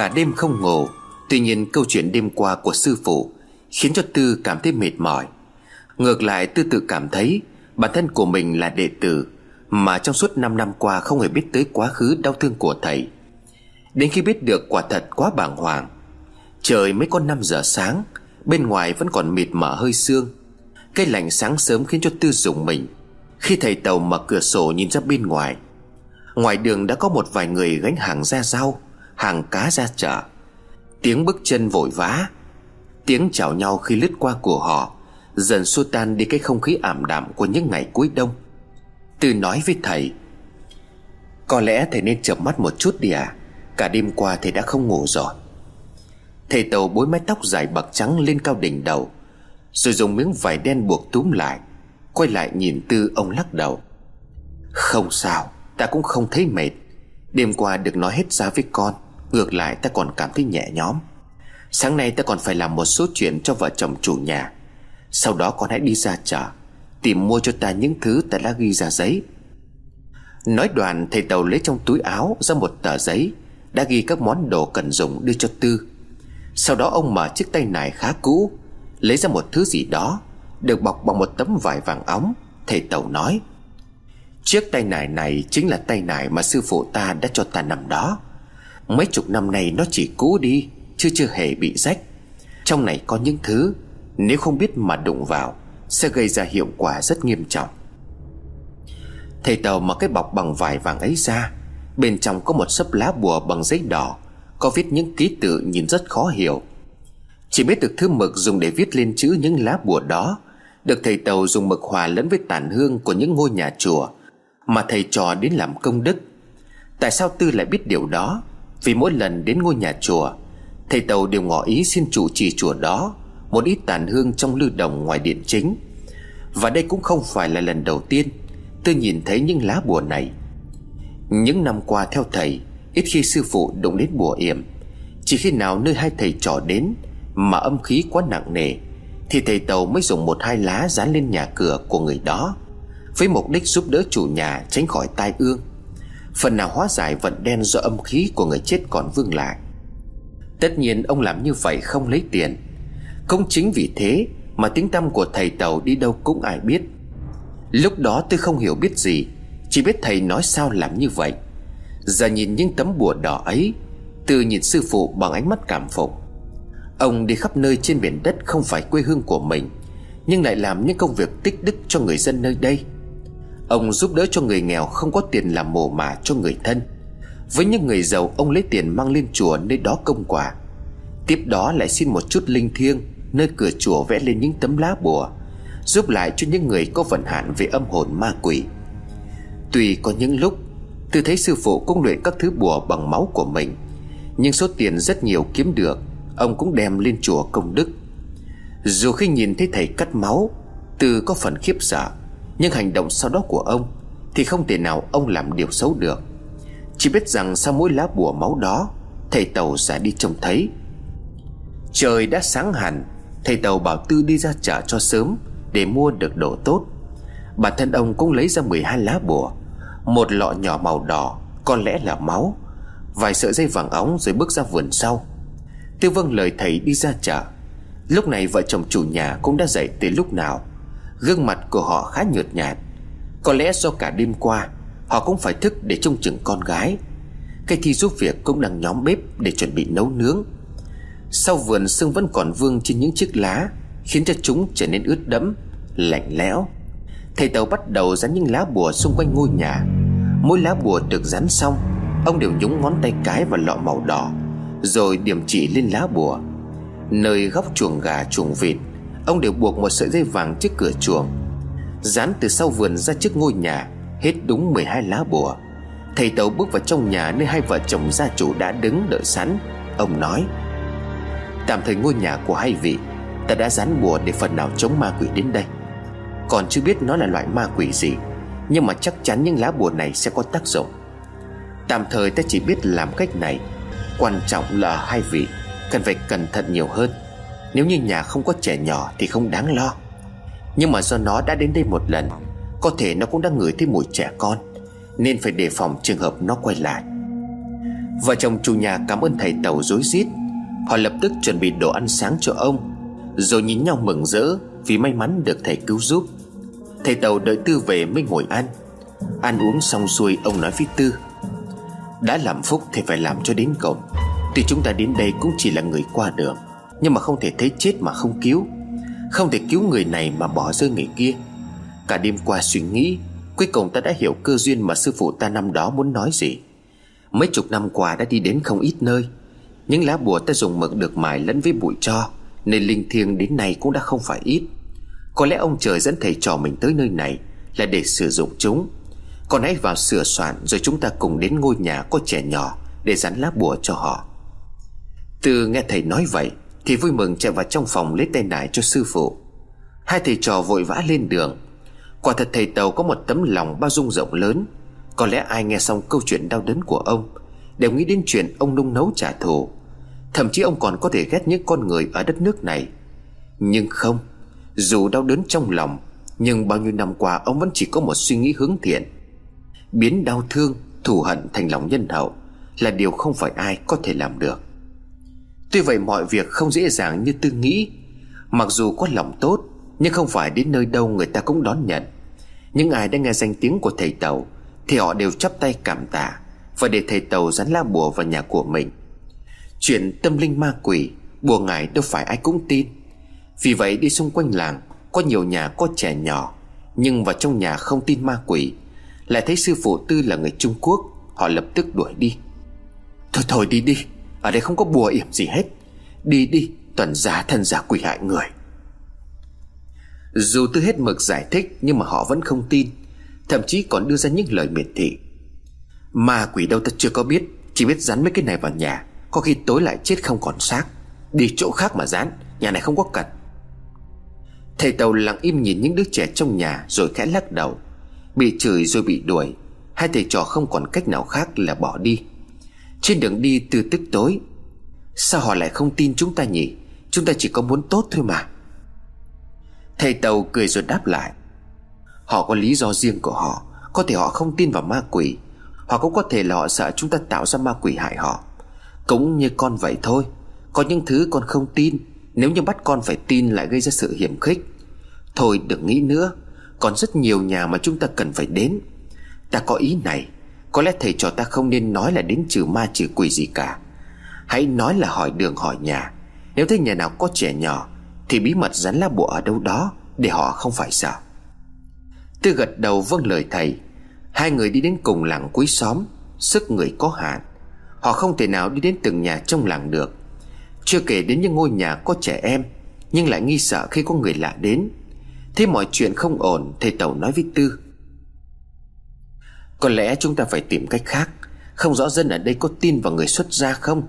Cả đêm không ngủ. Tuy nhiên câu chuyện đêm qua của sư phụ Khiến cho Tư cảm thấy mệt mỏi. Ngược lại, Tư tự cảm thấy Bản thân của mình là đệ tử Mà trong suốt 5 năm qua không hề biết tới quá khứ đau thương của thầy. Đến khi biết được quả thật quá bàng hoàng, Trời mới có 5 giờ sáng, Bên ngoài vẫn còn mịt mờ hơi sương. Cái lạnh sáng sớm khiến cho Tư dùng mình. Khi thầy tàu mở cửa sổ nhìn ra bên ngoài Ngoài đường đã có một vài người gánh hàng ra rau. Hàng cá ra chợ. Tiếng bước chân vội vã, Tiếng chào nhau khi lướt qua của họ, Dần xua tan đi cái không khí ảm đạm Của những ngày cuối đông. Tư nói với thầy, Có lẽ thầy nên chợp mắt một chút đi à Cả đêm qua thầy đã không ngủ rồi. Thầy tàu bối mái tóc dài bạc trắng lên cao đỉnh đầu, Rồi dùng miếng vải đen buộc túm lại, Quay lại nhìn Tư ông lắc đầu. Không sao, Ta cũng không thấy mệt. Đêm qua được nói hết ra với con. Ngược lại ta còn cảm thấy nhẹ nhõm. Sáng nay ta còn phải làm một số chuyện cho vợ chồng chủ nhà. Sau đó con hãy đi ra chợ, Tìm mua cho ta những thứ ta đã ghi ra giấy. Nói đoạn, thầy tàu lấy trong túi áo ra một tờ giấy, Đã ghi các món đồ cần dùng đưa cho Tư. Sau đó ông mở chiếc tay nải khá cũ, Lấy ra một thứ gì đó, Được bọc bằng một tấm vải vàng óng, Thầy tàu nói. Chiếc tay nải này chính là tay nải mà sư phụ ta đã cho ta năm đó. Mấy chục năm nay nó chỉ cũ đi, Chứ chưa hề bị rách. Trong này có những thứ, Nếu không biết mà đụng vào, Sẽ gây ra hiệu quả rất nghiêm trọng. Thầy tàu mở cái bọc bằng vải vàng ấy ra. Bên trong có một sấp lá bùa bằng giấy đỏ, Có viết những ký tự nhìn rất khó hiểu. Chỉ biết được thứ mực dùng để viết lên chữ những lá bùa đó, Được thầy tàu dùng mực hòa lẫn với tàn hương của những ngôi nhà chùa, Mà thầy trò đến làm công đức. Tại sao Tư lại biết điều đó? Vì mỗi lần đến ngôi nhà chùa, Thầy Tàu đều ngỏ ý xin chủ trì chùa đó, Một ít tàn hương trong lưu đồng ngoài điện chính. Và đây cũng không phải là lần đầu tiên Tôi nhìn thấy những lá bùa này. Những năm qua theo thầy, Ít khi sư phụ đụng đến bùa yểm, Chỉ khi nào nơi hai thầy trò đến Mà âm khí quá nặng nề, Thì thầy Tàu mới dùng một hai lá dán lên nhà cửa của người đó, Với mục đích giúp đỡ chủ nhà tránh khỏi tai ương. Phần nào hóa giải vận đen do âm khí của người chết còn vương lại. Tất nhiên ông làm như vậy không lấy tiền. Không chính vì thế Mà tiếng tăm của thầy tàu đi đâu cũng ai biết. Lúc đó tôi không hiểu biết gì, Chỉ biết thầy nói sao làm như vậy. Giờ nhìn những tấm bùa đỏ ấy Từ nhìn sư phụ bằng ánh mắt cảm phục. Ông đi khắp nơi trên biển đất không phải quê hương của mình, Nhưng lại làm những công việc tích đức cho người dân nơi đây. Ông giúp đỡ cho người nghèo không có tiền làm mồ mả cho người thân. Với những người giàu, ông lấy tiền mang lên chùa nơi đó công quả. Tiếp đó lại xin một chút linh thiêng, Nơi cửa chùa vẽ lên những tấm lá bùa, Giúp lại cho những người có vận hạn về âm hồn ma quỷ. Tuy có những lúc Tôi thấy sư phụ cũng luyện các thứ bùa bằng máu của mình, Nhưng số tiền rất nhiều kiếm được, Ông cũng đem lên chùa công đức. Dù khi nhìn thấy thầy cắt máu Từ có phần khiếp sợ. Nhưng hành động sau đó của ông Thì không thể nào ông làm điều xấu được. Chỉ biết rằng sau mỗi lá bùa máu đó, Thầy Tàu sẽ đi trông thấy. Trời đã sáng hẳn, Thầy Tàu bảo Tư đi ra chợ cho sớm Để mua được đồ tốt. Bản thân ông cũng lấy ra 12 lá bùa, Một lọ nhỏ màu đỏ, Có lẽ là máu, Vài sợi dây vàng óng rồi bước ra vườn sau. Tư vâng lời thầy đi ra chợ. Lúc này vợ chồng chủ nhà cũng đã dậy từ lúc nào. Gương mặt của họ khá nhợt nhạt. Có lẽ do cả đêm qua, Họ cũng phải thức để trông chừng con gái. Cây thi giúp việc cũng đang nhóm bếp Để chuẩn bị nấu nướng. Sau vườn sương vẫn còn vương trên những chiếc lá, Khiến cho chúng trở nên ướt đẫm, Lạnh lẽo. Thầy tàu bắt đầu dán những lá bùa xung quanh ngôi nhà. Mỗi lá bùa được dán xong, Ông đều nhúng ngón tay cái vào lọ màu đỏ, Rồi điểm chỉ lên lá bùa. Nơi góc chuồng gà chuồng vịt Ông đều buộc một sợi dây vàng trước cửa chuồng. Dán từ sau vườn ra trước ngôi nhà, Hết đúng 12 lá bùa. Thầy Tàu bước vào trong nhà Nơi hai vợ chồng gia chủ đã đứng đợi sẵn. Ông nói, Tạm thời ngôi nhà của hai vị, Ta đã dán bùa để phần nào chống ma quỷ đến đây. Còn chưa biết nó là loại ma quỷ gì, Nhưng mà chắc chắn những lá bùa này sẽ có tác dụng. Tạm thời ta chỉ biết làm cách này. Quan trọng là hai vị Cần phải cẩn thận nhiều hơn. Nếu như nhà không có trẻ nhỏ thì không đáng lo. Nhưng mà do nó đã đến đây một lần, có thể nó cũng đã ngửi thấy mùi trẻ con, Nên phải đề phòng trường hợp nó quay lại. Vợ chồng chủ nhà cảm ơn thầy tàu rối rít. Họ lập tức chuẩn bị đồ ăn sáng cho ông, Rồi nhìn nhau mừng rỡ Vì may mắn được thầy cứu giúp. Thầy tàu đợi Tư về mới ngồi ăn. Ăn uống xong xuôi, ông nói với Tư, Đã làm phúc thì phải làm cho đến cổng. Tuy chúng ta đến đây cũng chỉ là người qua đường. Nhưng mà không thể thấy chết mà không cứu. Không thể cứu người này mà bỏ rơi người kia. Cả đêm qua suy nghĩ, Cuối cùng ta đã hiểu cơ duyên mà sư phụ ta năm đó muốn nói gì. Mấy chục năm qua đã đi đến không ít nơi. Những lá bùa ta dùng mực được mài lẫn với bụi cho, Nên linh thiêng đến nay cũng đã không phải ít. Có lẽ ông trời dẫn thầy trò mình tới nơi này Là để sử dụng chúng. Còn hãy vào sửa soạn Rồi chúng ta cùng đến ngôi nhà có trẻ nhỏ Để dán lá bùa cho họ. Từ nghe thầy nói vậy thì vui mừng chạy vào trong phòng lấy tay nải cho sư phụ. Hai thầy trò vội vã lên đường. Quả thật thầy Tàu có một tấm lòng bao dung rộng lớn. Có lẽ ai nghe xong câu chuyện đau đớn của ông Đều nghĩ đến chuyện ông nung nấu trả thù. Thậm chí ông còn có thể ghét những con người ở đất nước này. Nhưng không, Dù đau đớn trong lòng, Nhưng bao nhiêu năm qua ông vẫn chỉ có một suy nghĩ hướng thiện. Biến đau thương, Thù hận thành lòng nhân hậu Là điều không phải ai có thể làm được. Tuy vậy mọi việc không dễ dàng như tư nghĩ. Mặc dù có lòng tốt, nhưng không phải đến nơi đâu người ta cũng đón nhận. Những ai đã nghe danh tiếng của thầy Tàu Thì họ đều chắp tay cảm tạ Và để thầy Tàu dán lá bùa vào nhà của mình. Chuyện tâm linh ma quỷ, Bùa ngải đâu phải ai cũng tin. Vì vậy đi xung quanh làng, Có nhiều nhà có trẻ nhỏ, Nhưng vào trong nhà không tin ma quỷ. Lại thấy sư phụ tư là người Trung Quốc, Họ lập tức đuổi đi. Thôi thôi đi đi. Ở đây không có bùa yểm gì hết. Đi đi toàn giả thân giả quỷ hại người. Dù tư hết mực giải thích, Nhưng mà họ vẫn không tin. Thậm chí còn đưa ra những lời miệt thị. Ma quỷ đâu ta chưa có biết. Chỉ biết dán mấy cái này vào nhà. Có khi tối lại chết không còn xác. Đi chỗ khác mà dán. Nhà này không có cần. Thầy Tàu lặng im nhìn những đứa trẻ trong nhà, Rồi khẽ lắc đầu. Bị chửi rồi bị đuổi. Hai thầy trò không còn cách nào khác là bỏ đi. Trên đường đi từ tức tối, Sao họ lại không tin chúng ta nhỉ? Chúng ta chỉ có muốn tốt thôi mà. Thầy Tàu cười rồi đáp lại. Họ có lý do riêng của họ. Có thể họ không tin vào ma quỷ. Hoặc cũng có thể là họ sợ chúng ta tạo ra ma quỷ hại họ. Cũng như con vậy thôi. Có những thứ con không tin. Nếu như bắt con phải tin lại gây ra sự hiểm khích. Thôi đừng nghĩ nữa. Còn rất nhiều nhà mà chúng ta cần phải đến. Ta có ý này. Có lẽ thầy trò ta không nên nói là đến trừ ma trừ quỷ gì cả. Hãy nói là hỏi đường hỏi nhà. Nếu thấy nhà nào có trẻ nhỏ, thì bí mật rắn lá bùa ở đâu đó Để họ không phải sợ. Tư gật đầu vâng lời thầy. Hai người đi đến cùng làng cuối xóm, Sức người có hạn. Họ không thể nào đi đến từng nhà trong làng được. Chưa kể đến những ngôi nhà có trẻ em, Nhưng lại nghi sợ khi có người lạ đến. Thế mọi chuyện không ổn, Thầy Tàu nói với Tư. Có lẽ chúng ta phải tìm cách khác. Không rõ dân ở đây có tin vào người xuất gia không?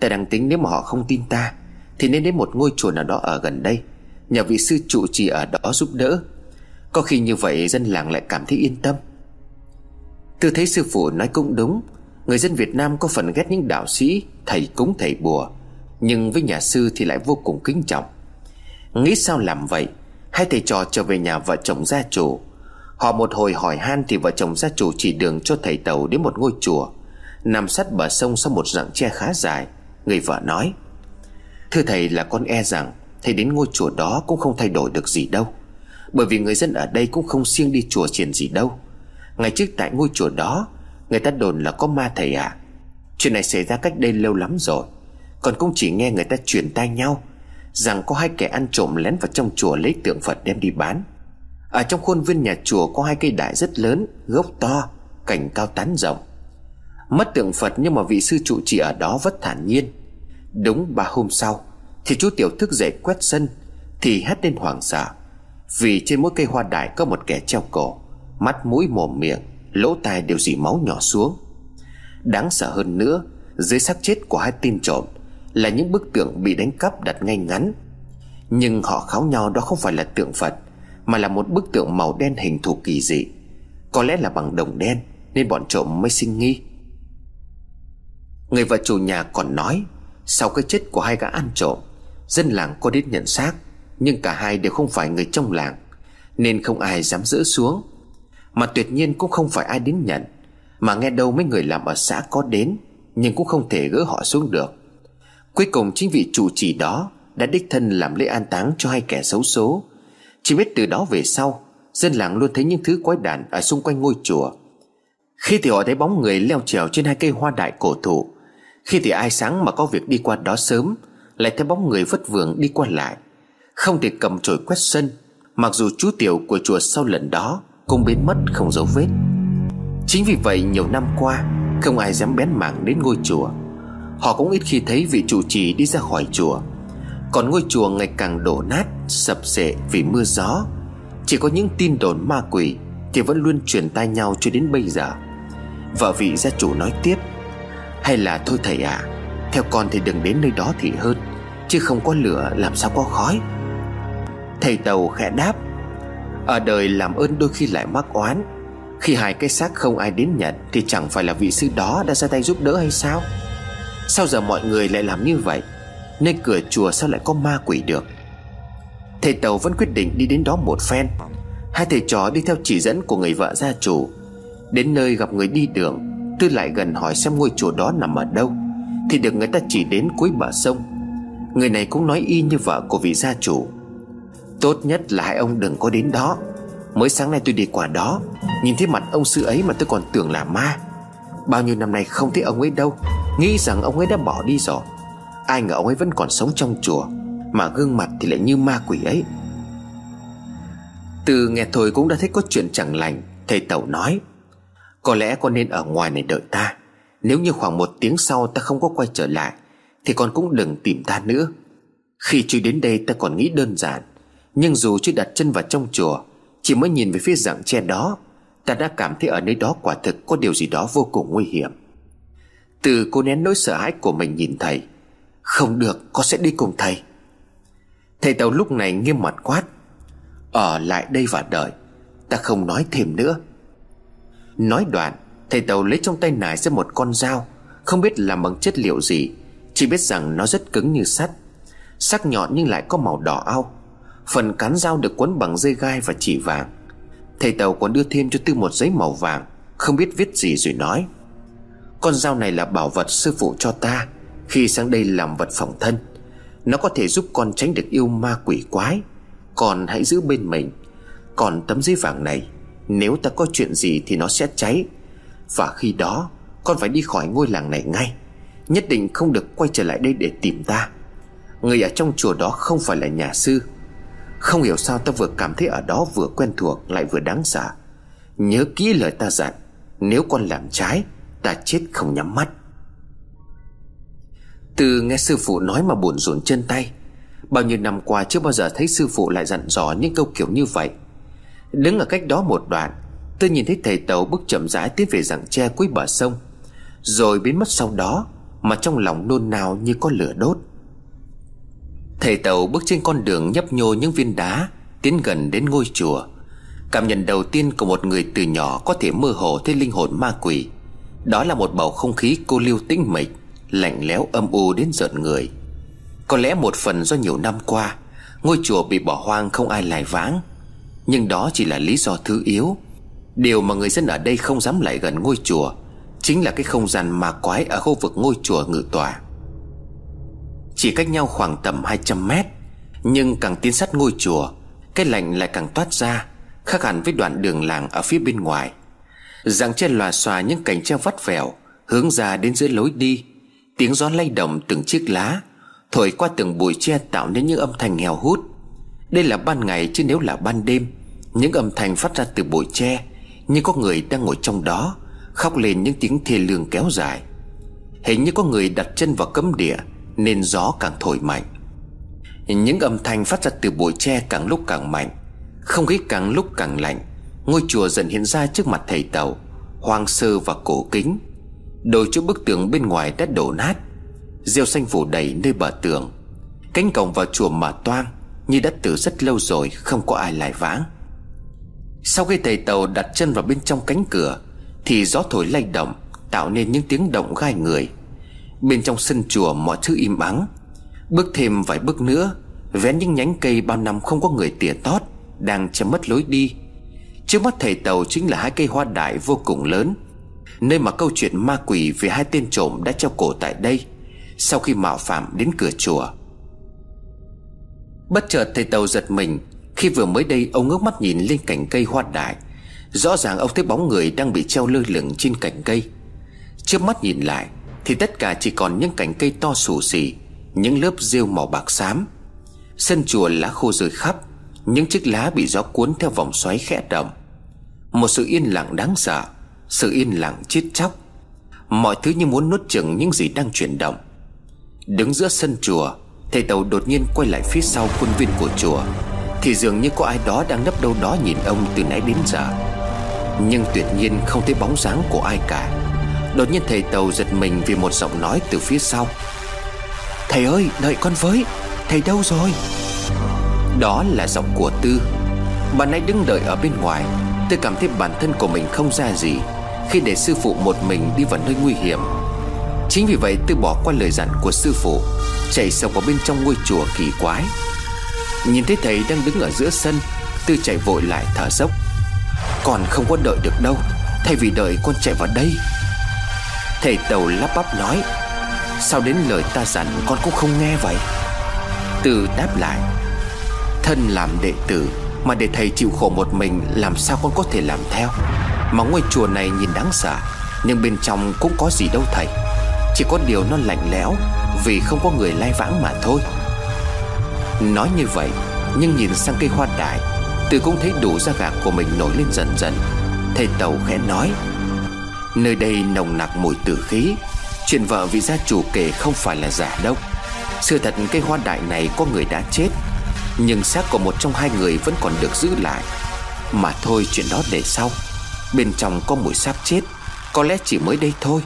Ta đang tính nếu mà họ không tin ta, thì nên đến một ngôi chùa nào đó ở gần đây. Nhờ vị sư trụ trì ở đó giúp đỡ. Có khi như vậy dân làng lại cảm thấy yên tâm. Tôi thấy sư phụ nói cũng đúng. Người dân Việt Nam có phần ghét những đạo sĩ, Thầy cúng, thầy bùa, Nhưng với nhà sư thì lại vô cùng kính trọng. Nghĩ sao làm vậy? Hai thầy trò trở về nhà vợ chồng gia chủ. Họ một hồi hỏi han Thì vợ chồng gia chủ chỉ đường cho thầy tàu Đến một ngôi chùa. Nằm sát bờ sông sau một rặng tre khá dài. Người vợ nói, Thưa thầy là con e rằng, Thầy đến ngôi chùa đó cũng không thay đổi được gì đâu. Bởi vì người dân ở đây cũng không siêng đi chùa triển gì đâu. Ngày trước tại ngôi chùa đó, Người ta đồn là có ma thầy à Chuyện này xảy ra cách đây lâu lắm rồi. Còn cũng chỉ nghe người ta truyền tai nhau, Rằng có hai kẻ ăn trộm lén vào trong chùa lấy tượng Phật đem đi bán. Ở trong khuôn viên nhà chùa có hai cây đại rất lớn, Gốc to, Cành cao tán rộng. Mất tượng Phật nhưng mà vị sư trụ trì ở đó vẫn thản nhiên. Đúng ba hôm sau, Thì chú Tiểu thức dậy quét sân, Thì hét lên hoảng sợ, Vì trên mỗi cây hoa đại có một kẻ treo cổ, Mắt mũi mồm miệng, Lỗ tai đều dì máu nhỏ xuống. Đáng sợ hơn nữa, Dưới xác chết của hai tin trộm Là những bức tượng bị đánh cắp đặt ngay ngắn. Nhưng họ kháo nhau đó không phải là tượng Phật mà là một bức tượng màu đen hình thù kỳ dị. Có lẽ là bằng đồng đen, Nên bọn trộm mới sinh nghi. Người vợ chủ nhà còn nói, sau cái chết của hai gã ăn trộm, Dân làng có đến nhận xác, Nhưng cả hai đều không phải người trong làng, Nên không ai dám giữ xuống. Mà tuyệt nhiên cũng không phải ai đến nhận, Mà nghe đâu mấy người làm ở xã có đến, Nhưng cũng không thể gỡ họ xuống được. Cuối cùng chính vị chủ trì đó Đã đích thân làm lễ an táng cho hai kẻ xấu số chỉ biết từ đó về sau, Dân làng luôn thấy những thứ quái đản Ở xung quanh ngôi chùa. Khi thì họ thấy bóng người leo trèo trên hai cây hoa đại cổ thụ. Khi thì ai sáng mà có việc đi qua đó sớm, Lại thấy bóng người vất vưởng đi qua lại. Không thể cầm chổi quét sân, Mặc dù chú tiểu của chùa sau lần đó Cũng biến mất không dấu vết. Chính vì vậy nhiều năm qua, Không ai dám bén mảng đến ngôi chùa. Họ cũng ít khi thấy vị trụ trì đi ra khỏi chùa. Còn ngôi chùa ngày càng đổ nát Sập sệ vì mưa gió. Chỉ có những tin đồn ma quỷ Thì vẫn luôn truyền tai nhau cho đến bây giờ. Vợ vị gia chủ nói tiếp Hay là thôi thầy ạ à, Theo con thì đừng đến nơi đó thì hơn Chứ không có lửa làm sao có khói. Thầy Tàu khẽ đáp Ở đời làm ơn đôi khi lại mắc oán. Khi hai cái xác không ai đến nhận Thì chẳng phải là vị sư đó đã ra tay giúp đỡ hay sao? Sao giờ mọi người lại làm như vậy? Nơi cửa chùa sao lại có ma quỷ được? Thầy Tàu vẫn quyết định đi đến đó một phen. Hai thầy trò đi theo chỉ dẫn của người vợ gia chủ. Đến nơi gặp người đi đường, Tư lại gần hỏi xem ngôi chùa đó nằm ở đâu, Thì được người ta chỉ đến cuối bờ sông. Người này cũng nói y như vợ của vị gia chủ. Tốt nhất là hai ông đừng có đến đó. Mới sáng nay tôi đi qua đó, Nhìn thấy mặt ông sư ấy mà tôi còn tưởng là ma. Bao nhiêu năm nay không thấy ông ấy đâu, Nghĩ rằng ông ấy đã bỏ đi rồi. Ai ngờ ông ấy vẫn còn sống trong chùa, Mà gương mặt thì lại như ma quỷ ấy. Từ nghe thôi cũng đã thấy có chuyện chẳng lành, Thầy Tẩu nói. Có lẽ con nên ở ngoài này đợi ta. Nếu như khoảng một tiếng sau ta không có quay trở lại, Thì con cũng đừng tìm ta nữa. Khi truy đến đây ta còn nghĩ đơn giản, Nhưng dù chưa đặt chân vào trong chùa, Chỉ mới nhìn về phía dạng tre đó, Ta đã cảm thấy ở nơi đó quả thực có điều gì đó vô cùng nguy hiểm. Từ cô nén nỗi sợ hãi của mình nhìn thầy không được, con sẽ đi cùng thầy. Thầy Tàu lúc này nghiêm mặt quát, Ở lại đây và đợi, Ta không nói thêm nữa. Nói đoạn, Thầy Tàu lấy trong tay nải ra một con dao, Không biết làm bằng chất liệu gì, Chỉ biết rằng nó rất cứng như sắt. Sắc nhọn nhưng lại có màu đỏ ao. Phần cán dao được quấn bằng dây gai và chỉ vàng. Thầy Tàu còn đưa thêm cho Tư một giấy màu vàng, Không biết viết gì rồi nói, con dao này là bảo vật sư phụ cho ta khi sang đây làm vật phòng thân, Nó có thể giúp con tránh được yêu ma quỷ quái. Còn hãy giữ bên mình. Còn tấm giấy vàng này, Nếu ta có chuyện gì thì nó sẽ cháy. Và khi đó, Con phải đi khỏi ngôi làng này ngay. Nhất định không được quay trở lại đây để tìm ta. Người ở trong chùa đó không phải là nhà sư. Không hiểu sao ta vừa cảm thấy ở đó vừa quen thuộc, Lại vừa đáng sợ. Nhớ kỹ lời ta dặn, Nếu con làm trái, Ta chết không nhắm mắt. Từ nghe sư phụ nói mà buồn rộn chân tay. Bao nhiêu năm qua chưa bao giờ thấy sư phụ lại dặn dò những câu kiểu như vậy. Đứng ở cách đó một đoạn Tôi nhìn thấy thầy tàu bước chậm rãi tiến về rặng tre cuối bờ sông. Rồi biến mất sau đó, Mà trong lòng nôn nao như có lửa đốt. Thầy tàu bước trên con đường nhấp nhô những viên đá, Tiến gần đến ngôi chùa. Cảm nhận đầu tiên của một người từ nhỏ Có thể mơ hồ thấy linh hồn ma quỷ. Đó là một bầu không khí cô lưu tĩnh mịch. Lạnh lẽo âm u đến giận người. Có lẽ một phần do nhiều năm qua, Ngôi chùa bị bỏ hoang không ai lại vãng Nhưng đó chỉ là lý do thứ yếu. Điều mà người dân ở đây không dám lại gần ngôi chùa Chính là cái không gian ma quái ở khu vực ngôi chùa ngự tòa. Chỉ cách nhau khoảng tầm 200 mét, Nhưng càng tiến sát ngôi chùa, Cái lạnh lại càng toát ra, Khác hẳn với đoạn đường làng ở phía bên ngoài. Dạng trên lòa xòa những cành treo vắt vẻo Hướng ra đến dưới lối đi. Tiếng gió lay động từng chiếc lá, Thổi qua từng bụi tre tạo nên những âm thanh nghèo hút. Đây là ban ngày chứ nếu là ban đêm, Những âm thanh phát ra từ bụi tre Như có người đang ngồi trong đó, Khóc lên những tiếng thê lương kéo dài. Hình như có người đặt chân vào cấm địa Nên gió càng thổi mạnh. Những âm thanh phát ra từ bụi tre càng lúc càng mạnh, Không khí càng lúc càng lạnh. Ngôi chùa dần hiện ra trước mặt thầy tàu, Hoang sơ và cổ kính. Đồ chỗ bức tường bên ngoài đã đổ nát. Rêu xanh phủ đầy nơi bờ tường. Cánh cổng vào chùa mà toang, Như đã từ rất lâu rồi Không có ai lại vãng. Sau khi thầy tàu đặt chân vào bên trong cánh cửa, Thì gió thổi lay động, Tạo nên những tiếng động gai người. Bên trong sân chùa mọi thứ im ắng. Bước thêm vài bước nữa, Vén những nhánh cây bao năm không có người tỉa tót, Đang che mất lối đi. Trước mắt thầy tàu chính là hai cây hoa đại vô cùng lớn. Nơi mà câu chuyện ma quỷ về hai tên trộm đã treo cổ tại đây Sau khi mạo phạm đến cửa chùa. Bất chợt thầy tàu giật mình, Khi vừa mới đây ông ngước mắt nhìn lên cành cây hoa đại, Rõ ràng ông thấy bóng người đang bị treo lơ lửng trên cành cây. Trước mắt nhìn lại, Thì tất cả chỉ còn những cành cây to xù xì, Những lớp rêu màu bạc xám. Sân chùa lá khô rơi khắp, Những chiếc lá bị gió cuốn theo vòng xoáy khẽ động. Một sự yên lặng đáng sợ. Sự yên lặng chết chóc. Mọi thứ như muốn nuốt chừng những gì đang chuyển động. Đứng giữa sân chùa, Thầy Tàu đột nhiên quay lại phía sau khuôn viên của chùa. Thì dường như có ai đó đang nấp đâu đó nhìn ông từ nãy đến giờ. Nhưng tuyệt nhiên không thấy bóng dáng của ai cả. Đột nhiên thầy Tàu giật mình vì một giọng nói từ phía sau. Thầy ơi, đợi con với. Thầy đâu rồi? Đó là giọng của Tư. Bạn nãy đứng đợi ở bên ngoài. Tôi cảm thấy bản thân của mình không ra gì. Khi để sư phụ một mình đi vào nơi nguy hiểm. Chính vì vậy tôi bỏ qua lời dặn của sư phụ, Chạy sộc vào bên trong ngôi chùa kỳ quái. Nhìn thấy thầy đang đứng ở giữa sân Tư chạy vội lại thở dốc. Còn không có đợi được đâu, Thay vì đợi con chạy vào đây. Thầy tàu lắp bắp nói, Sao đến lời ta dặn con cũng không nghe vậy? Tư đáp lại, Thân làm đệ tử Mà để thầy chịu khổ một mình, Làm sao con có thể làm theo? Mà ngôi chùa này nhìn đáng sợ, Nhưng bên trong cũng có gì đâu thầy. Chỉ có điều nó lạnh lẽo, Vì không có người lai vãng mà thôi. Nói như vậy, Nhưng nhìn sang cây hoa đại Từ cũng thấy đủ da gạc của mình nổi lên dần dần. Thầy Tàu khẽ nói, Nơi đây nồng nặc mùi tử khí. Chuyện vợ vị gia chủ kể không phải là giả đâu. Sự thật cây hoa đại này có người đã chết, Nhưng xác của một trong hai người vẫn còn được giữ lại. Mà thôi chuyện đó để sau. Bên trong có mùi xác chết. Có lẽ chỉ mới đây thôi.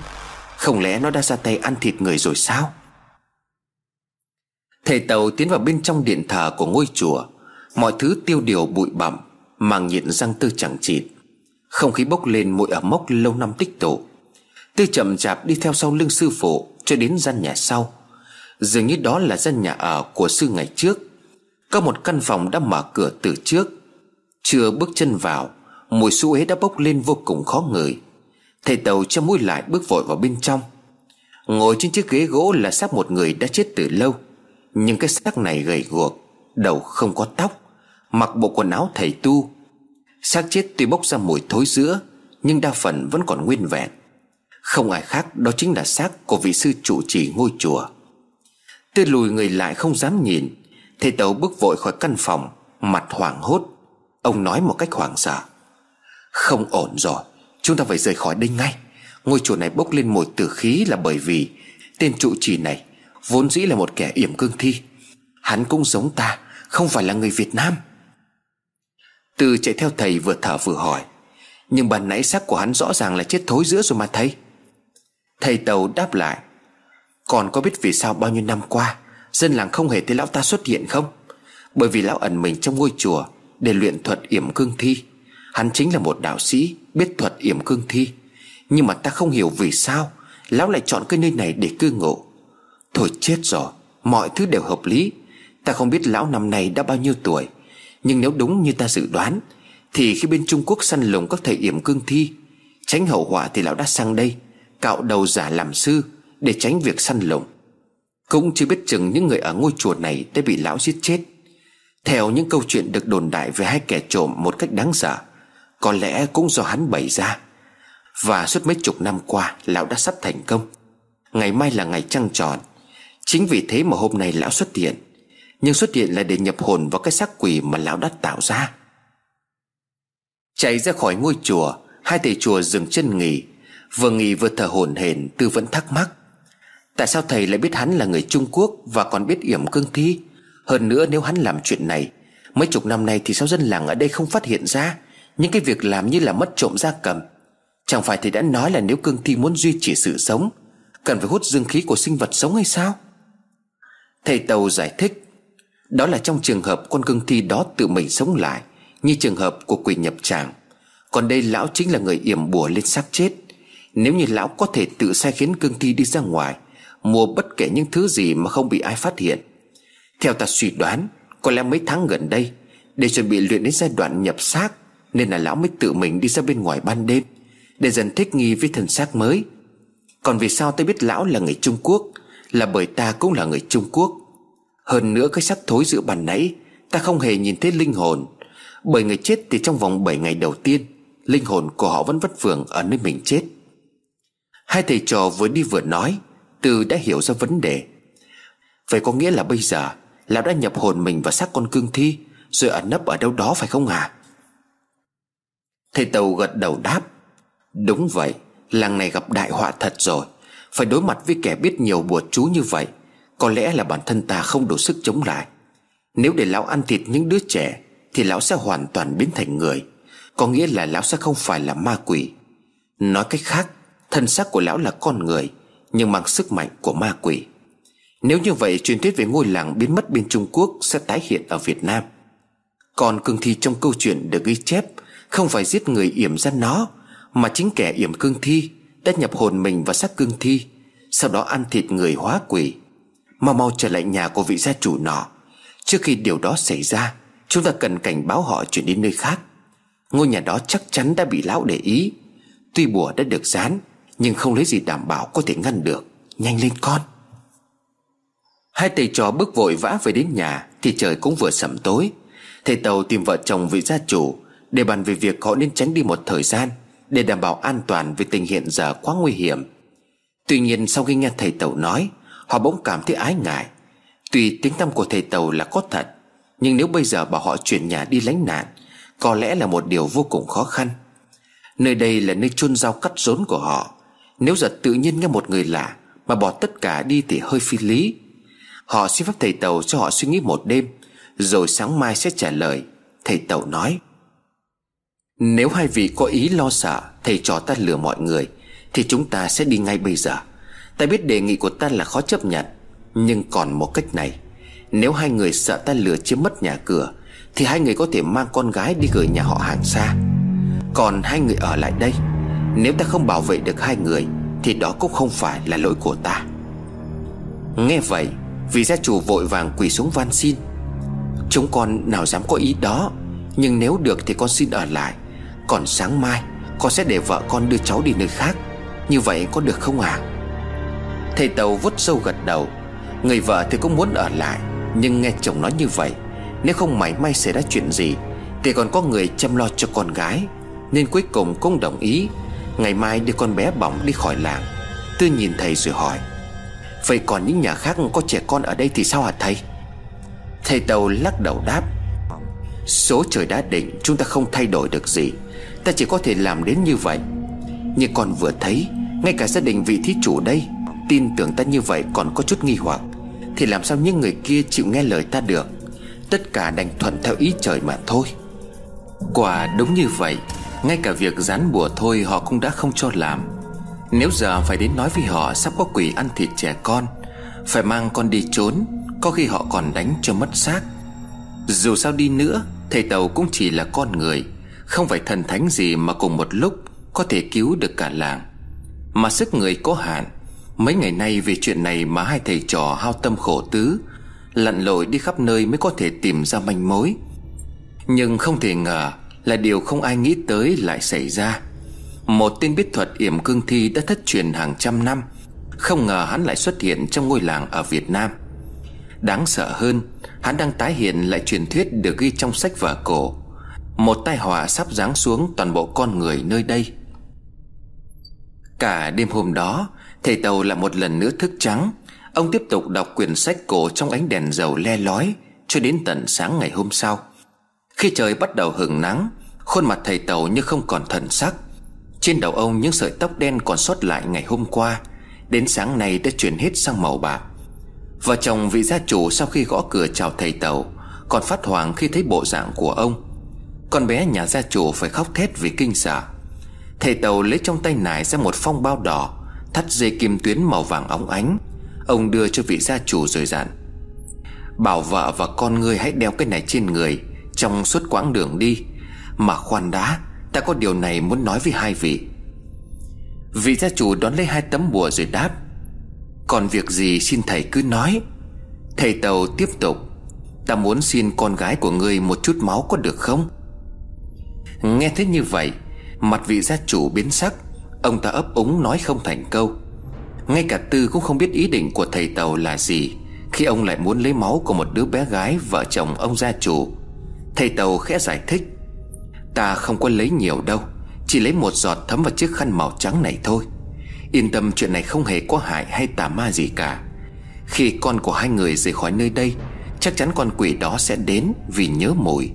Không lẽ nó đã ra tay ăn thịt người rồi sao? Thầy Tàu tiến vào bên trong điện thờ của ngôi chùa. Mọi thứ tiêu điều bụi bặm, Màng nhịn răng tư chẳng chịt. Không khí bốc lên mùi ẩm mốc lâu năm tích tụ. Tư chậm chạp đi theo sau lưng sư phụ Cho đến gian nhà sau. Dường như đó là gian nhà ở của sư ngày trước. Có một căn phòng đã mở cửa từ trước. Chưa bước chân vào Mùi su ế đã bốc lên vô cùng khó ngửi. Thầy tàu cho mũi lại bước vội vào bên trong. Ngồi trên chiếc ghế gỗ là xác một người đã chết từ lâu. Nhưng cái xác này gầy guộc, Đầu không có tóc, Mặc bộ quần áo thầy tu. Xác chết tuy bốc ra mùi thối giữa, Nhưng đa phần vẫn còn nguyên vẹn. Không ai khác đó chính là xác của vị sư trụ trì ngôi chùa. Tôi lùi người lại không dám nhìn. Thầy tàu bước vội khỏi căn phòng, Mặt hoảng hốt. Ông nói một cách hoảng sợ. Không ổn rồi. Chúng ta phải rời khỏi đây ngay. Ngôi chùa này bốc lên mùi tử khí là bởi vì Tên trụ trì này Vốn dĩ là một kẻ yểm cương thi. Hắn cũng giống ta, Không phải là người Việt Nam. Từ chạy theo thầy vừa thở vừa hỏi, Nhưng bàn nãy xác của hắn rõ ràng là chết thối giữa rồi mà thầy. Thầy Tàu đáp lại, Còn có biết vì sao bao nhiêu năm qua, Dân làng không hề thấy lão ta xuất hiện không? Bởi vì lão ẩn mình trong ngôi chùa Để luyện thuật yểm cương thi. Hắn chính là một đạo sĩ, Biết thuật yểm cương thi. Nhưng mà ta không hiểu vì sao, Lão lại chọn cái nơi này để cư ngụ. Thôi chết rồi, Mọi thứ đều hợp lý. Ta không biết lão năm nay đã bao nhiêu tuổi, Nhưng nếu đúng như ta dự đoán, Thì khi bên Trung Quốc săn lùng các thầy yểm cương thi, Tránh hậu họa thì lão đã sang đây, Cạo đầu giả làm sư Để tránh việc săn lùng. Cũng chưa biết chừng những người ở ngôi chùa này Đã bị lão giết chết. Theo những câu chuyện được đồn đại về hai kẻ trộm Một cách đáng sợ có lẽ cũng do hắn bày ra. Và suốt mấy chục năm qua, Lão đã sắp thành công. Ngày mai là ngày trăng tròn. Chính vì thế mà hôm nay lão xuất hiện. Nhưng xuất hiện là để nhập hồn vào cái xác quỷ mà lão đã tạo ra. Chạy ra khỏi ngôi chùa, Hai thầy chùa dừng chân nghỉ. Vừa nghỉ vừa thở hổn hển, Tư vẫn thắc mắc. Tại sao thầy lại biết hắn là người Trung Quốc Và còn biết yểm cương thi? Hơn nữa nếu hắn làm chuyện này, Mấy chục năm nay thì sao dân làng ở đây không phát hiện ra? Những cái việc làm như là mất trộm gia cầm. Chẳng phải thầy đã nói là nếu cương thi muốn duy trì sự sống, Cần phải hút dương khí của sinh vật sống hay sao? Thầy Tàu giải thích, Đó là trong trường hợp con cương thi đó tự mình sống lại, Như trường hợp của quỷ nhập tràng. Còn đây lão chính là người yểm bùa lên xác chết. Nếu như lão có thể tự sai khiến cương thi đi ra ngoài, Mua bất kể những thứ gì mà không bị ai phát hiện. Theo ta suy đoán, Có lẽ mấy tháng gần đây, Để chuẩn bị luyện đến giai đoạn nhập xác nên là lão mới tự mình đi ra bên ngoài ban đêm, Để dần thích nghi với thân xác mới. Còn vì sao ta biết lão là người Trung Quốc, Là bởi ta cũng là người Trung Quốc? Hơn nữa cái xác thối giữa bàn nãy, Ta không hề nhìn thấy linh hồn. Bởi người chết thì trong vòng 7 ngày đầu tiên, Linh hồn của họ vẫn vất vưởng ở nơi mình chết. Hai thầy trò vừa đi vừa nói, Từ đã hiểu ra vấn đề. Vậy có nghĩa là bây giờ, Lão đã nhập hồn mình vào xác con cương thi, Rồi ẩn nấp ở đâu đó phải không à Thầy Tàu gật đầu đáp, Đúng vậy, Làng này gặp đại họa thật rồi. Phải đối mặt với kẻ biết nhiều bùa chú như vậy, Có lẽ là bản thân ta không đủ sức chống lại. Nếu để lão ăn thịt những đứa trẻ, Thì lão sẽ hoàn toàn biến thành người. Có nghĩa là lão sẽ không phải là ma quỷ. Nói cách khác, Thân xác của lão là con người, Nhưng mang sức mạnh của ma quỷ. Nếu như vậy, truyền thuyết về ngôi làng biến mất bên Trung Quốc Sẽ tái hiện ở Việt Nam. Còn cương thi trong câu chuyện được ghi chép không phải giết người yểm ra nó, Mà chính kẻ yểm cương thi Đã nhập hồn mình vào xác cương thi, Sau đó ăn thịt người hóa quỷ. Mau mau trở lại nhà của vị gia chủ nọ. Trước khi điều đó xảy ra, Chúng ta cần cảnh báo họ chuyển đến nơi khác. Ngôi nhà đó chắc chắn đã bị lão để ý. Tuy bùa đã được dán, Nhưng không lấy gì đảm bảo có thể ngăn được. Nhanh lên con! Hai thầy trò bước vội vã về đến nhà, Thì trời cũng vừa sẩm tối. Thầy Tàu tìm vợ chồng vị gia chủ để bàn về việc họ nên tránh đi một thời gian Để đảm bảo an toàn vì tình hiện giờ quá nguy hiểm. Tuy nhiên sau khi nghe thầy Tàu nói, Họ bỗng cảm thấy ái ngại. Tuy tiếng tâm của thầy Tàu là có thật, Nhưng nếu bây giờ bảo họ chuyển nhà đi lánh nạn, Có lẽ là một điều vô cùng khó khăn. Nơi đây là nơi chôn rau cắt rốn của họ. Nếu giờ tự nhiên nghe một người lạ Mà bỏ tất cả đi thì hơi phi lý. Họ xin phép thầy Tàu cho họ suy nghĩ một đêm, Rồi sáng mai sẽ trả lời, Thầy Tàu nói. Nếu hai vị có ý lo sợ, Thầy trò ta lừa mọi người, Thì chúng ta sẽ đi ngay bây giờ. Ta biết đề nghị của ta là khó chấp nhận, Nhưng còn một cách này. Nếu hai người sợ ta lừa chiếm mất nhà cửa, Thì hai người có thể mang con gái đi gửi nhà họ hàng xa. Còn hai người ở lại đây, Nếu ta không bảo vệ được hai người, Thì đó cũng không phải là lỗi của ta. Nghe vậy, Vị gia chủ vội vàng quỳ xuống van xin. Chúng con nào dám có ý đó, Nhưng nếu được thì con xin ở lại. Còn sáng mai, Con sẽ để vợ con đưa cháu đi nơi khác. Như vậy có được không à Thầy Tàu vút sâu gật đầu. Người vợ thì cũng muốn ở lại, Nhưng nghe chồng nói như vậy, Nếu không mảy may xảy ra chuyện gì, Thì còn có người chăm lo cho con gái. Nên cuối cùng cũng đồng ý. Ngày mai đưa con bé bỏng đi khỏi làng. Tư nhìn thầy rồi hỏi, Vậy còn những nhà khác có trẻ con ở đây thì sao hả thầy? Thầy Tàu lắc đầu đáp, Số trời đã định, chúng ta không thay đổi được gì. Ta chỉ có thể làm đến như vậy. Nhưng con vừa thấy, Ngay cả gia đình vị thí chủ đây, Tin tưởng ta như vậy còn có chút nghi hoặc. Thì làm sao những người kia chịu nghe lời ta được? Tất cả đành thuận theo ý trời mà thôi. Quả đúng như vậy, ngay cả việc dán bùa thôi họ cũng đã không cho làm. Nếu giờ phải đến nói với họ Sắp có quỷ ăn thịt trẻ con, Phải mang con đi trốn, Có khi họ còn đánh cho mất xác. Dù sao đi nữa, Thầy Tàu cũng chỉ là con người. Không phải thần thánh gì mà cùng một lúc Có thể cứu được cả làng. Mà sức người có hạn. Mấy ngày nay vì chuyện này mà hai thầy trò hao tâm khổ tứ, Lặn lội đi khắp nơi mới có thể tìm ra manh mối. Nhưng không thể ngờ là điều không ai nghĩ tới lại xảy ra. Một tên biết thuật yểm cương thi đã thất truyền hàng trăm năm. Không ngờ hắn lại xuất hiện trong ngôi làng ở Việt Nam. Đáng sợ hơn, Hắn đang tái hiện lại truyền thuyết được ghi trong sách vở cổ. Một tai họa sắp giáng xuống toàn bộ con người nơi đây. Cả đêm hôm đó, Thầy Tàu lại một lần nữa thức trắng. Ông tiếp tục đọc quyển sách cổ trong ánh đèn dầu le lói Cho đến tận sáng ngày hôm sau. Khi trời bắt đầu hừng nắng, Khuôn mặt thầy Tàu như không còn thần sắc. Trên đầu ông những sợi tóc đen còn sót lại ngày hôm qua. Đến sáng nay đã chuyển hết sang màu bạc. Vợ chồng vị gia chủ sau khi gõ cửa chào thầy Tàu, Còn phát hoảng khi thấy bộ dạng của ông. Con bé nhà gia chủ phải khóc thét vì kinh sợ. Thầy Tàu lấy trong tay nải ra một phong bao đỏ, Thắt dây kim tuyến màu vàng óng ánh. Ông đưa cho vị gia chủ rồi dặn, Bảo vợ và con ngươi hãy đeo cái này trên người, trong suốt quãng đường đi. Mà khoan đã, Ta có điều này muốn nói với hai vị. Vị gia chủ đón lấy hai tấm bùa rồi đáp, Còn việc gì xin thầy cứ nói. Thầy Tàu tiếp tục, Ta muốn xin con gái của ngươi một chút máu có được không? Nghe thế như vậy, Mặt vị gia chủ biến sắc, Ông ta ấp úng nói không thành câu. Ngay cả Tư cũng không biết ý định của thầy Tàu là gì, Khi ông lại muốn lấy máu của một đứa bé gái Vợ chồng ông gia chủ. Thầy Tàu khẽ giải thích, Ta không có lấy nhiều đâu, Chỉ lấy một giọt thấm vào chiếc khăn màu trắng này thôi. Yên tâm chuyện này không hề có hại hay tà ma gì cả. Khi con của hai người rời khỏi nơi đây, Chắc chắn con quỷ đó sẽ đến vì nhớ mùi.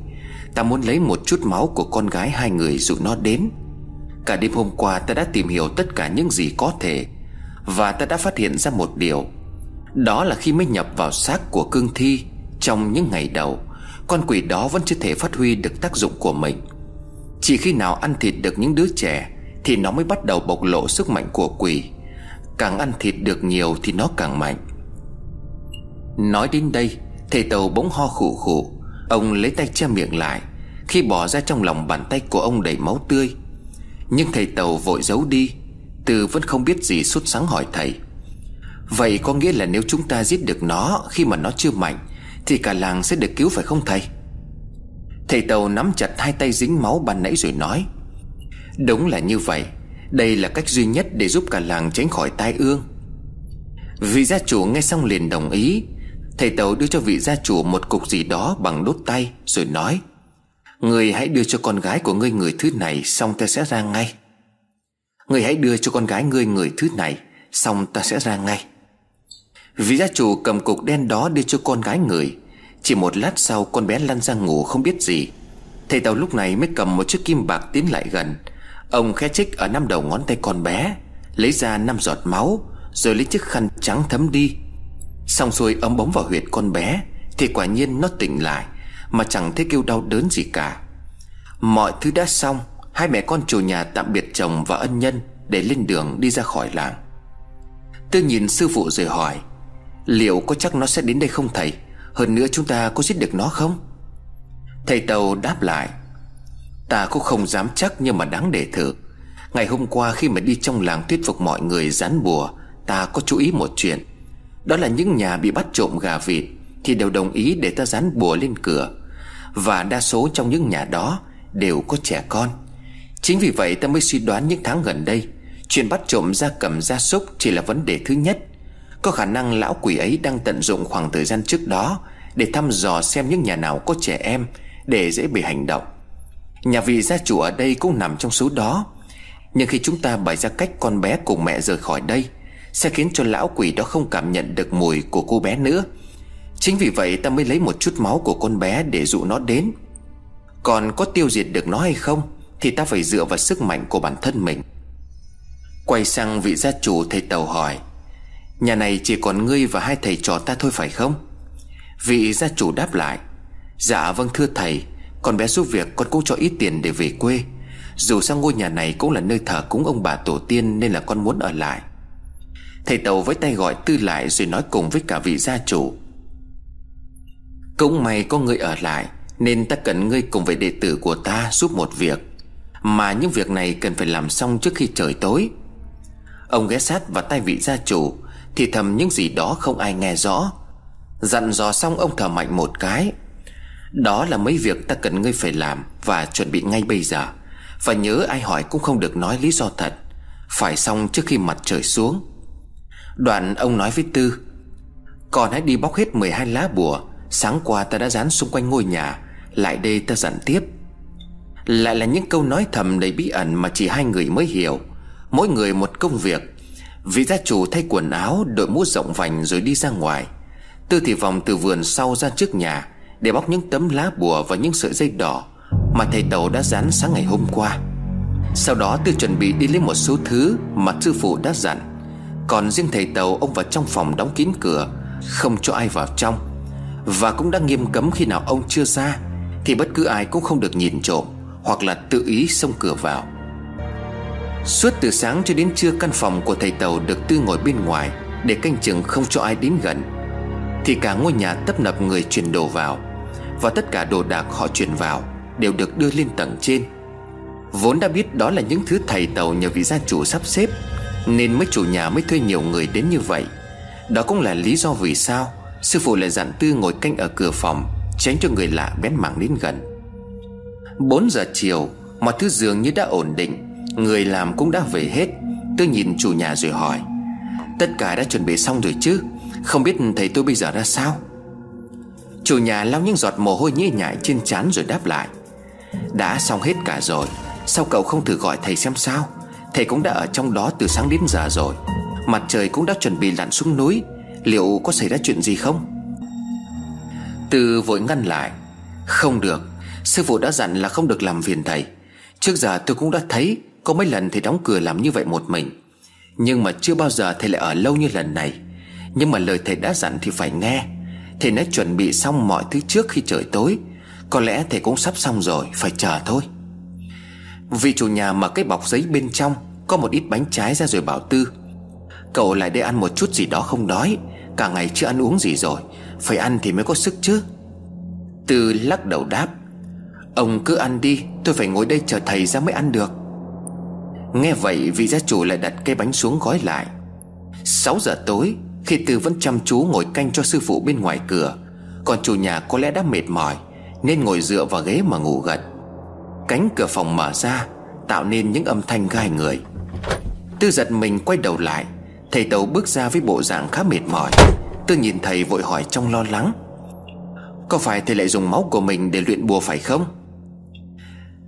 Ta muốn lấy một chút máu của con gái hai người dụ nó đến. Cả đêm hôm qua ta đã tìm hiểu tất cả những gì có thể, Và ta đã phát hiện ra một điều. Đó là khi mới nhập vào xác của cương thi Trong những ngày đầu, Con quỷ đó vẫn chưa thể phát huy được tác dụng của mình. Chỉ khi nào ăn thịt được những đứa trẻ Thì nó mới bắt đầu bộc lộ sức mạnh của quỷ. Càng ăn thịt được nhiều thì nó càng mạnh. Nói đến đây, Thầy Tàu bỗng ho khủ khủ Ông lấy tay che miệng lại, Khi bỏ ra trong lòng bàn tay của ông đầy máu tươi. Nhưng thầy Tàu vội giấu đi Từ vẫn không biết gì sốt sáng hỏi thầy. Vậy có nghĩa là nếu chúng ta giết được nó Khi mà nó chưa mạnh, Thì cả làng sẽ được cứu phải không thầy? Thầy Tàu nắm chặt hai tay dính máu ban nãy rồi nói. Đúng là như vậy, Đây là cách duy nhất để giúp cả làng tránh khỏi tai ương. Vị gia chủ nghe xong liền đồng ý Thầy Tàu đưa cho vị gia chủ một cục gì đó bằng đốt tay, Rồi nói, Người hãy đưa cho con gái của ngươi người thứ này, Xong ta sẽ ra ngay. Người hãy đưa cho con gái ngươi người thứ này, Xong ta sẽ ra ngay. Vị gia chủ cầm cục đen đó đưa cho con gái người. Chỉ một lát sau, con bé lăn ra ngủ không biết gì. Thầy Tàu lúc này mới cầm một chiếc kim bạc tiến lại gần. Ông khẽ chích ở năm đầu ngón tay con bé, Lấy ra năm giọt máu, Rồi lấy chiếc khăn trắng thấm đi. Xong xuôi ấm bóng vào huyệt con bé, Thì quả nhiên nó tỉnh lại, Mà chẳng thấy kêu đau đớn gì cả. Mọi thứ đã xong, Hai mẹ con chủ nhà tạm biệt chồng và ân nhân Để lên đường đi ra khỏi làng. Tư nhìn sư phụ rồi hỏi, Liệu có chắc nó sẽ đến đây không thầy? Hơn nữa chúng ta có giết được nó không? Thầy Tàu đáp lại, Ta cũng không dám chắc nhưng mà đáng để thử. Ngày hôm qua khi mà đi trong làng thuyết phục mọi người dán bùa, Ta có chú ý một chuyện đó là những nhà bị bắt trộm gà vịt, Thì đều đồng ý để ta dán bùa lên cửa. Và đa số trong những nhà đó Đều có trẻ con. Chính vì vậy ta mới suy đoán những tháng gần đây, Chuyện bắt trộm gia cầm gia súc Chỉ là vấn đề thứ nhất. Có khả năng lão quỷ ấy đang tận dụng khoảng thời gian trước đó Để thăm dò xem những nhà nào có trẻ em Để dễ bị hành động. Nhà vị gia chủ ở đây cũng nằm trong số đó. Nhưng khi chúng ta bày ra cách con bé cùng mẹ rời khỏi đây sẽ khiến cho lão quỷ đó không cảm nhận được mùi của cô bé nữa. Chính vì vậy ta mới lấy một chút máu của con bé để dụ nó đến. Còn có tiêu diệt được nó hay không, Thì ta phải dựa vào sức mạnh của bản thân mình. Quay sang vị gia chủ thầy tàu hỏi, Nhà này chỉ còn ngươi và hai thầy trò ta thôi phải không? Vị gia chủ đáp lại Dạ vâng thưa thầy, Con bé giúp việc con cũng cho ít tiền để về quê. Dù sao ngôi nhà này cũng là nơi thờ cúng ông bà tổ tiên Nên là con muốn ở lại. Thầy Tàu với tay gọi Tư lại rồi nói cùng với cả vị gia chủ. Cũng may có người ở lại, Nên ta cần ngươi cùng với đệ tử của ta giúp một việc. Mà những việc này cần phải làm xong trước khi trời tối. Ông ghé sát vào tay vị gia chủ, Thì thầm những gì đó không ai nghe rõ. Dặn dò xong ông thở mạnh một cái. Đó là mấy việc ta cần ngươi phải làm Và chuẩn bị ngay bây giờ. Và nhớ ai hỏi cũng không được nói lý do thật. Phải xong trước khi mặt trời xuống. Đoạn ông nói với Tư Còn hãy đi bóc hết 12 lá bùa, Sáng qua ta đã dán xung quanh ngôi nhà, Lại đây ta dặn tiếp. Lại là những câu nói thầm đầy bí ẩn Mà chỉ hai người mới hiểu. Mỗi người một công việc. Vị gia chủ thay quần áo, Đội mũ rộng vành rồi đi ra ngoài. Tư thì vòng từ vườn sau ra trước nhà Để bóc những tấm lá bùa Và những sợi dây đỏ Mà thầy tàu đã dán sáng ngày hôm qua. Sau đó Tư chuẩn bị đi lấy một số thứ Mà sư phụ đã dặn còn riêng thầy tàu, ông vào trong phòng đóng kín cửa, Không cho ai vào trong. Và cũng đã nghiêm cấm khi nào ông chưa ra, Thì bất cứ ai cũng không được nhìn trộm Hoặc là tự ý xông cửa vào. Suốt từ sáng cho đến trưa, căn phòng của thầy tàu được tư ngồi bên ngoài Để canh chừng không cho ai đến gần. Thì cả ngôi nhà tấp nập người chuyển đồ vào Và tất cả đồ đạc họ chuyển vào Đều được đưa lên tầng trên. Vốn đã biết đó là những thứ thầy tàu nhờ vị gia chủ sắp xếp nên mấy chủ nhà mới thuê nhiều người đến như vậy. Đó cũng là lý do vì sao Sư phụ lại dặn Tư ngồi canh ở cửa phòng, Tránh cho người lạ bén mảng đến gần. 4 giờ chiều, Mọi thứ dường như đã ổn định, Người làm cũng đã về hết. Tôi nhìn chủ nhà rồi hỏi, Tất cả đã chuẩn bị xong rồi chứ? Không biết thầy tôi bây giờ ra sao? Chủ nhà lau những giọt mồ hôi nhễ nhại trên trán rồi đáp lại, Đã xong hết cả rồi, Sao cậu không thử gọi thầy xem sao? Thầy cũng đã ở trong đó từ sáng đến giờ rồi. Mặt trời cũng đã chuẩn bị lặn xuống núi. Liệu có xảy ra chuyện gì không? Từ vội ngăn lại. Không được. Sư phụ đã dặn là không được làm phiền thầy. Trước giờ tôi cũng đã thấy Có mấy lần thầy đóng cửa làm như vậy một mình. Nhưng mà chưa bao giờ thầy lại ở lâu như lần này. Nhưng mà lời thầy đã dặn thì phải nghe. Thầy đã chuẩn bị xong mọi thứ trước khi trời tối. Có lẽ thầy cũng sắp xong rồi, Phải chờ thôi vì chủ nhà mở cái bọc giấy bên trong Có một ít bánh trái ra rồi bảo Tư, Cậu lại đây ăn một chút gì đó không đói, Cả ngày chưa ăn uống gì rồi, Phải ăn thì mới có sức chứ. Tư lắc đầu đáp, Ông cứ ăn đi, Tôi phải ngồi đây chờ thầy ra mới ăn được. Nghe vậy, vị gia chủ lại đặt cây bánh xuống gói lại. 6 giờ tối, Khi Tư vẫn chăm chú ngồi canh cho sư phụ bên ngoài cửa, Còn chủ nhà có lẽ đã mệt mỏi, Nên ngồi dựa vào ghế mà ngủ gật. Cánh cửa phòng mở ra, Tạo nên những âm thanh gai người. Tư giật mình quay đầu lại, Thầy Tàu bước ra với bộ dạng khá mệt mỏi. Tư nhìn thầy vội hỏi trong lo lắng, Có phải thầy lại dùng máu của mình để luyện bùa phải không?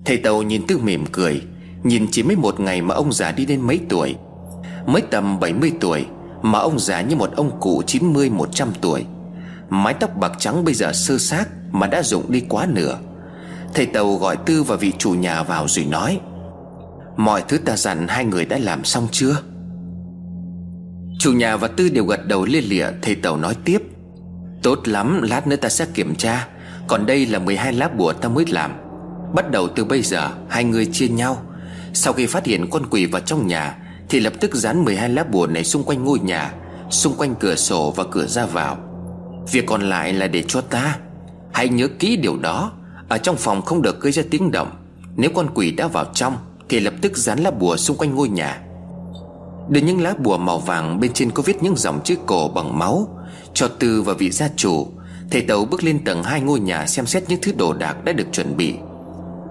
Thầy Tàu nhìn Tư mỉm cười, Nhìn chỉ mới một ngày mà ông già đi đến mấy tuổi. Mới tầm 70 tuổi, Mà ông già như một ông cụ 90-100 tuổi. Mái tóc bạc trắng bây giờ sơ xác Mà đã rụng đi quá nửa. Thầy Tàu gọi Tư và vị chủ nhà vào rồi nói, Mọi thứ ta dặn hai người đã làm xong chưa? Chủ nhà và Tư đều gật đầu lia lịa, Thầy Tàu nói tiếp, Tốt lắm, lát nữa ta sẽ kiểm tra. Còn đây là 12 lá bùa ta mới làm. Bắt đầu từ bây giờ, Hai người chia nhau. Sau khi phát hiện con quỷ vào trong nhà, Thì lập tức dán 12 lá bùa này xung quanh ngôi nhà, Xung quanh cửa sổ và cửa ra vào. Việc còn lại là để cho ta. Hãy nhớ kỹ điều đó. Ở trong phòng không được gây ra tiếng động. Nếu con quỷ đã vào trong, Thì lập tức dán lá bùa xung quanh ngôi nhà. Để những lá bùa màu vàng Bên trên có viết những dòng chữ cổ bằng máu, Cho Tư và vị gia chủ, Thầy Tàu bước lên tầng hai ngôi nhà Xem xét những thứ đồ đạc đã được chuẩn bị.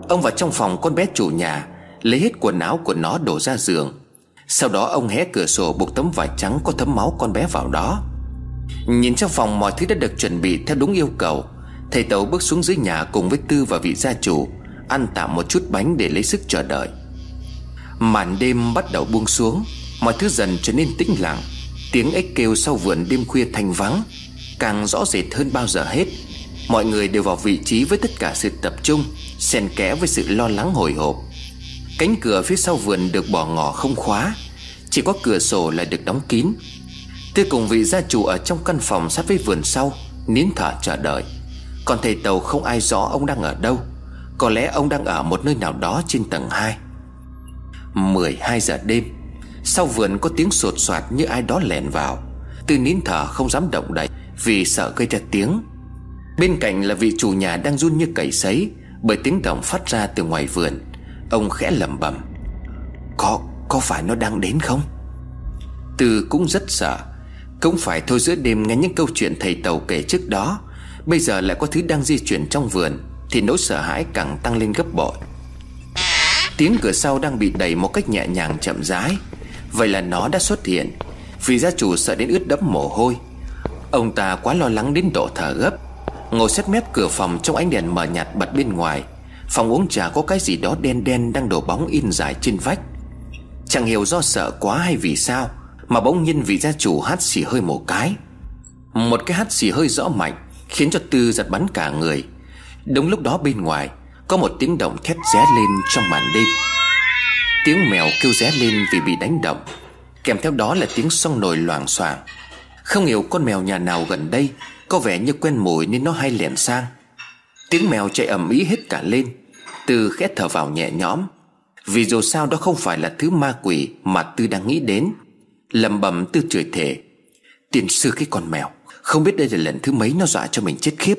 Ông vào trong phòng con bé chủ nhà, Lấy hết quần áo của nó đổ ra giường. Sau đó ông hé cửa sổ buộc tấm vải trắng có thấm máu con bé vào đó. Nhìn trong phòng mọi thứ đã được chuẩn bị theo đúng yêu cầu Thầy tẩu bước xuống dưới nhà cùng với Tư và vị gia chủ, Ăn tạm một chút bánh để lấy sức chờ đợi. Màn đêm bắt đầu buông xuống, Mọi thứ dần trở nên tĩnh lặng. Tiếng ếch kêu sau vườn đêm khuya thanh vắng, Càng rõ rệt hơn bao giờ hết. Mọi người đều vào vị trí với tất cả sự tập trung, xen kẽ với sự lo lắng hồi hộp. Cánh cửa phía sau vườn được bỏ ngỏ không khóa, Chỉ có cửa sổ là được đóng kín. Tư cùng vị gia chủ ở trong căn phòng sát với vườn sau, Nín thở chờ đợi. Còn thầy Tàu không ai rõ ông đang ở đâu. Có lẽ ông đang ở một nơi nào đó trên tầng 2 12 giờ đêm Sau vườn có tiếng sột soạt như ai đó lèn vào. Tư nín thở không dám động đậy Vì sợ gây ra tiếng. Bên cạnh là vị chủ nhà đang run như cầy sấy Bởi tiếng động phát ra từ ngoài vườn. Ông khẽ lẩm bẩm Có, có phải nó đang đến không? Tư cũng rất sợ. Cũng phải thôi giữa đêm nghe những câu chuyện thầy tàu kể trước đó. Bây giờ lại có thứ đang di chuyển trong vườn, Thì nỗi sợ hãi càng tăng lên gấp bội. Tiếng cửa sau đang bị đẩy một cách nhẹ nhàng chậm rãi. Vậy là nó đã xuất hiện, Vì gia chủ sợ đến ướt đẫm mồ hôi. Ông ta quá lo lắng đến độ thở gấp. Ngồi xét mép cửa phòng trong ánh đèn mờ nhạt bật bên ngoài. Phòng uống trà có cái gì đó đen đen đang đổ bóng in dài trên vách. Chẳng hiểu do sợ quá hay vì sao, Mà bỗng nhiên vị gia chủ hát xì hơi một cái. Một cái hát xì hơi rõ mạnh Khiến cho Tư giật bắn cả người. Đúng lúc đó bên ngoài, Có một tiếng động thét ré lên trong màn đêm. Tiếng mèo kêu ré lên vì bị đánh động. Kèm theo đó là tiếng sông nồi loảng xoảng. Không hiểu con mèo nhà nào gần đây, Có vẻ như quen mùi nên nó hay lẻn sang. Tiếng mèo chạy ầm ĩ hết cả lên. Tư khẽ thở vào nhẹ nhõm. Vì dù sao đó không phải là thứ ma quỷ Mà Tư đang nghĩ đến. Lầm bầm Tư chửi thề, Tiền sư cái con mèo. Không biết đây là lần thứ mấy nó dọa cho mình chết khiếp.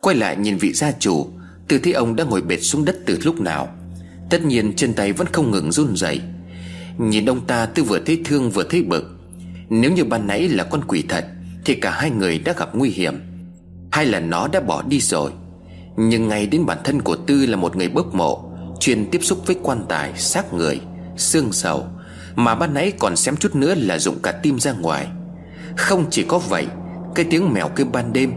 Quay lại nhìn vị gia chủ Tư thấy ông đã ngồi bệt xuống đất từ lúc nào. Tất nhiên chân tay vẫn không ngừng run rẩy. Nhìn ông ta Tư vừa thấy thương vừa thấy bực. Nếu như ban nãy là con quỷ thật, Thì cả hai người đã gặp nguy hiểm. Hay là nó đã bỏ đi rồi. Nhưng ngay đến bản thân của Tư là một người bốc mộ, Chuyên tiếp xúc với quan tài, xác người, Xương sầu, Mà ban nãy còn xém chút nữa là dụng cả tim ra ngoài. Không chỉ có vậy, Cái tiếng mèo kêu ban đêm,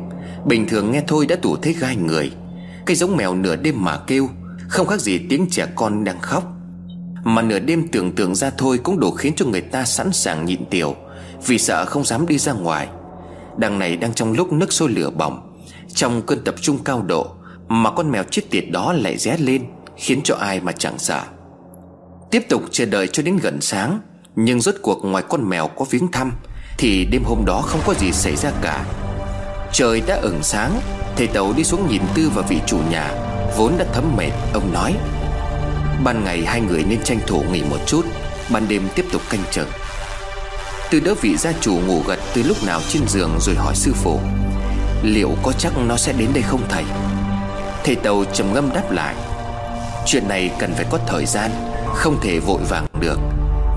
Bình thường nghe thôi đã tủ thấy gai người. Cái giống mèo nửa đêm mà kêu, Không khác gì tiếng trẻ con đang khóc. Mà nửa đêm tưởng tượng ra thôi Cũng đủ khiến cho người ta sẵn sàng nhịn tiểu, Vì sợ không dám đi ra ngoài. Đằng này đang trong lúc nước sôi lửa bỏng, Trong cơn tập trung cao độ Mà con mèo chết tiệt đó lại ré lên, Khiến cho ai mà chẳng sợ. Tiếp tục chờ đợi cho đến gần sáng, Nhưng rốt cuộc ngoài con mèo có viếng thăm thì đêm hôm đó không có gì xảy ra cả. Trời đã ửng sáng, Thầy Tàu đi xuống nhìn Tư và vị chủ nhà, Vốn đã thấm mệt. Ông nói, Ban ngày hai người nên tranh thủ nghỉ một chút, Ban đêm tiếp tục canh chừng. Tư đỡ vị gia chủ ngủ gật từ lúc nào trên giường rồi hỏi sư phụ, Liệu có chắc nó sẽ đến đây không thầy? Thầy Tàu trầm ngâm đáp lại, Chuyện này cần phải có thời gian, Không thể vội vàng được.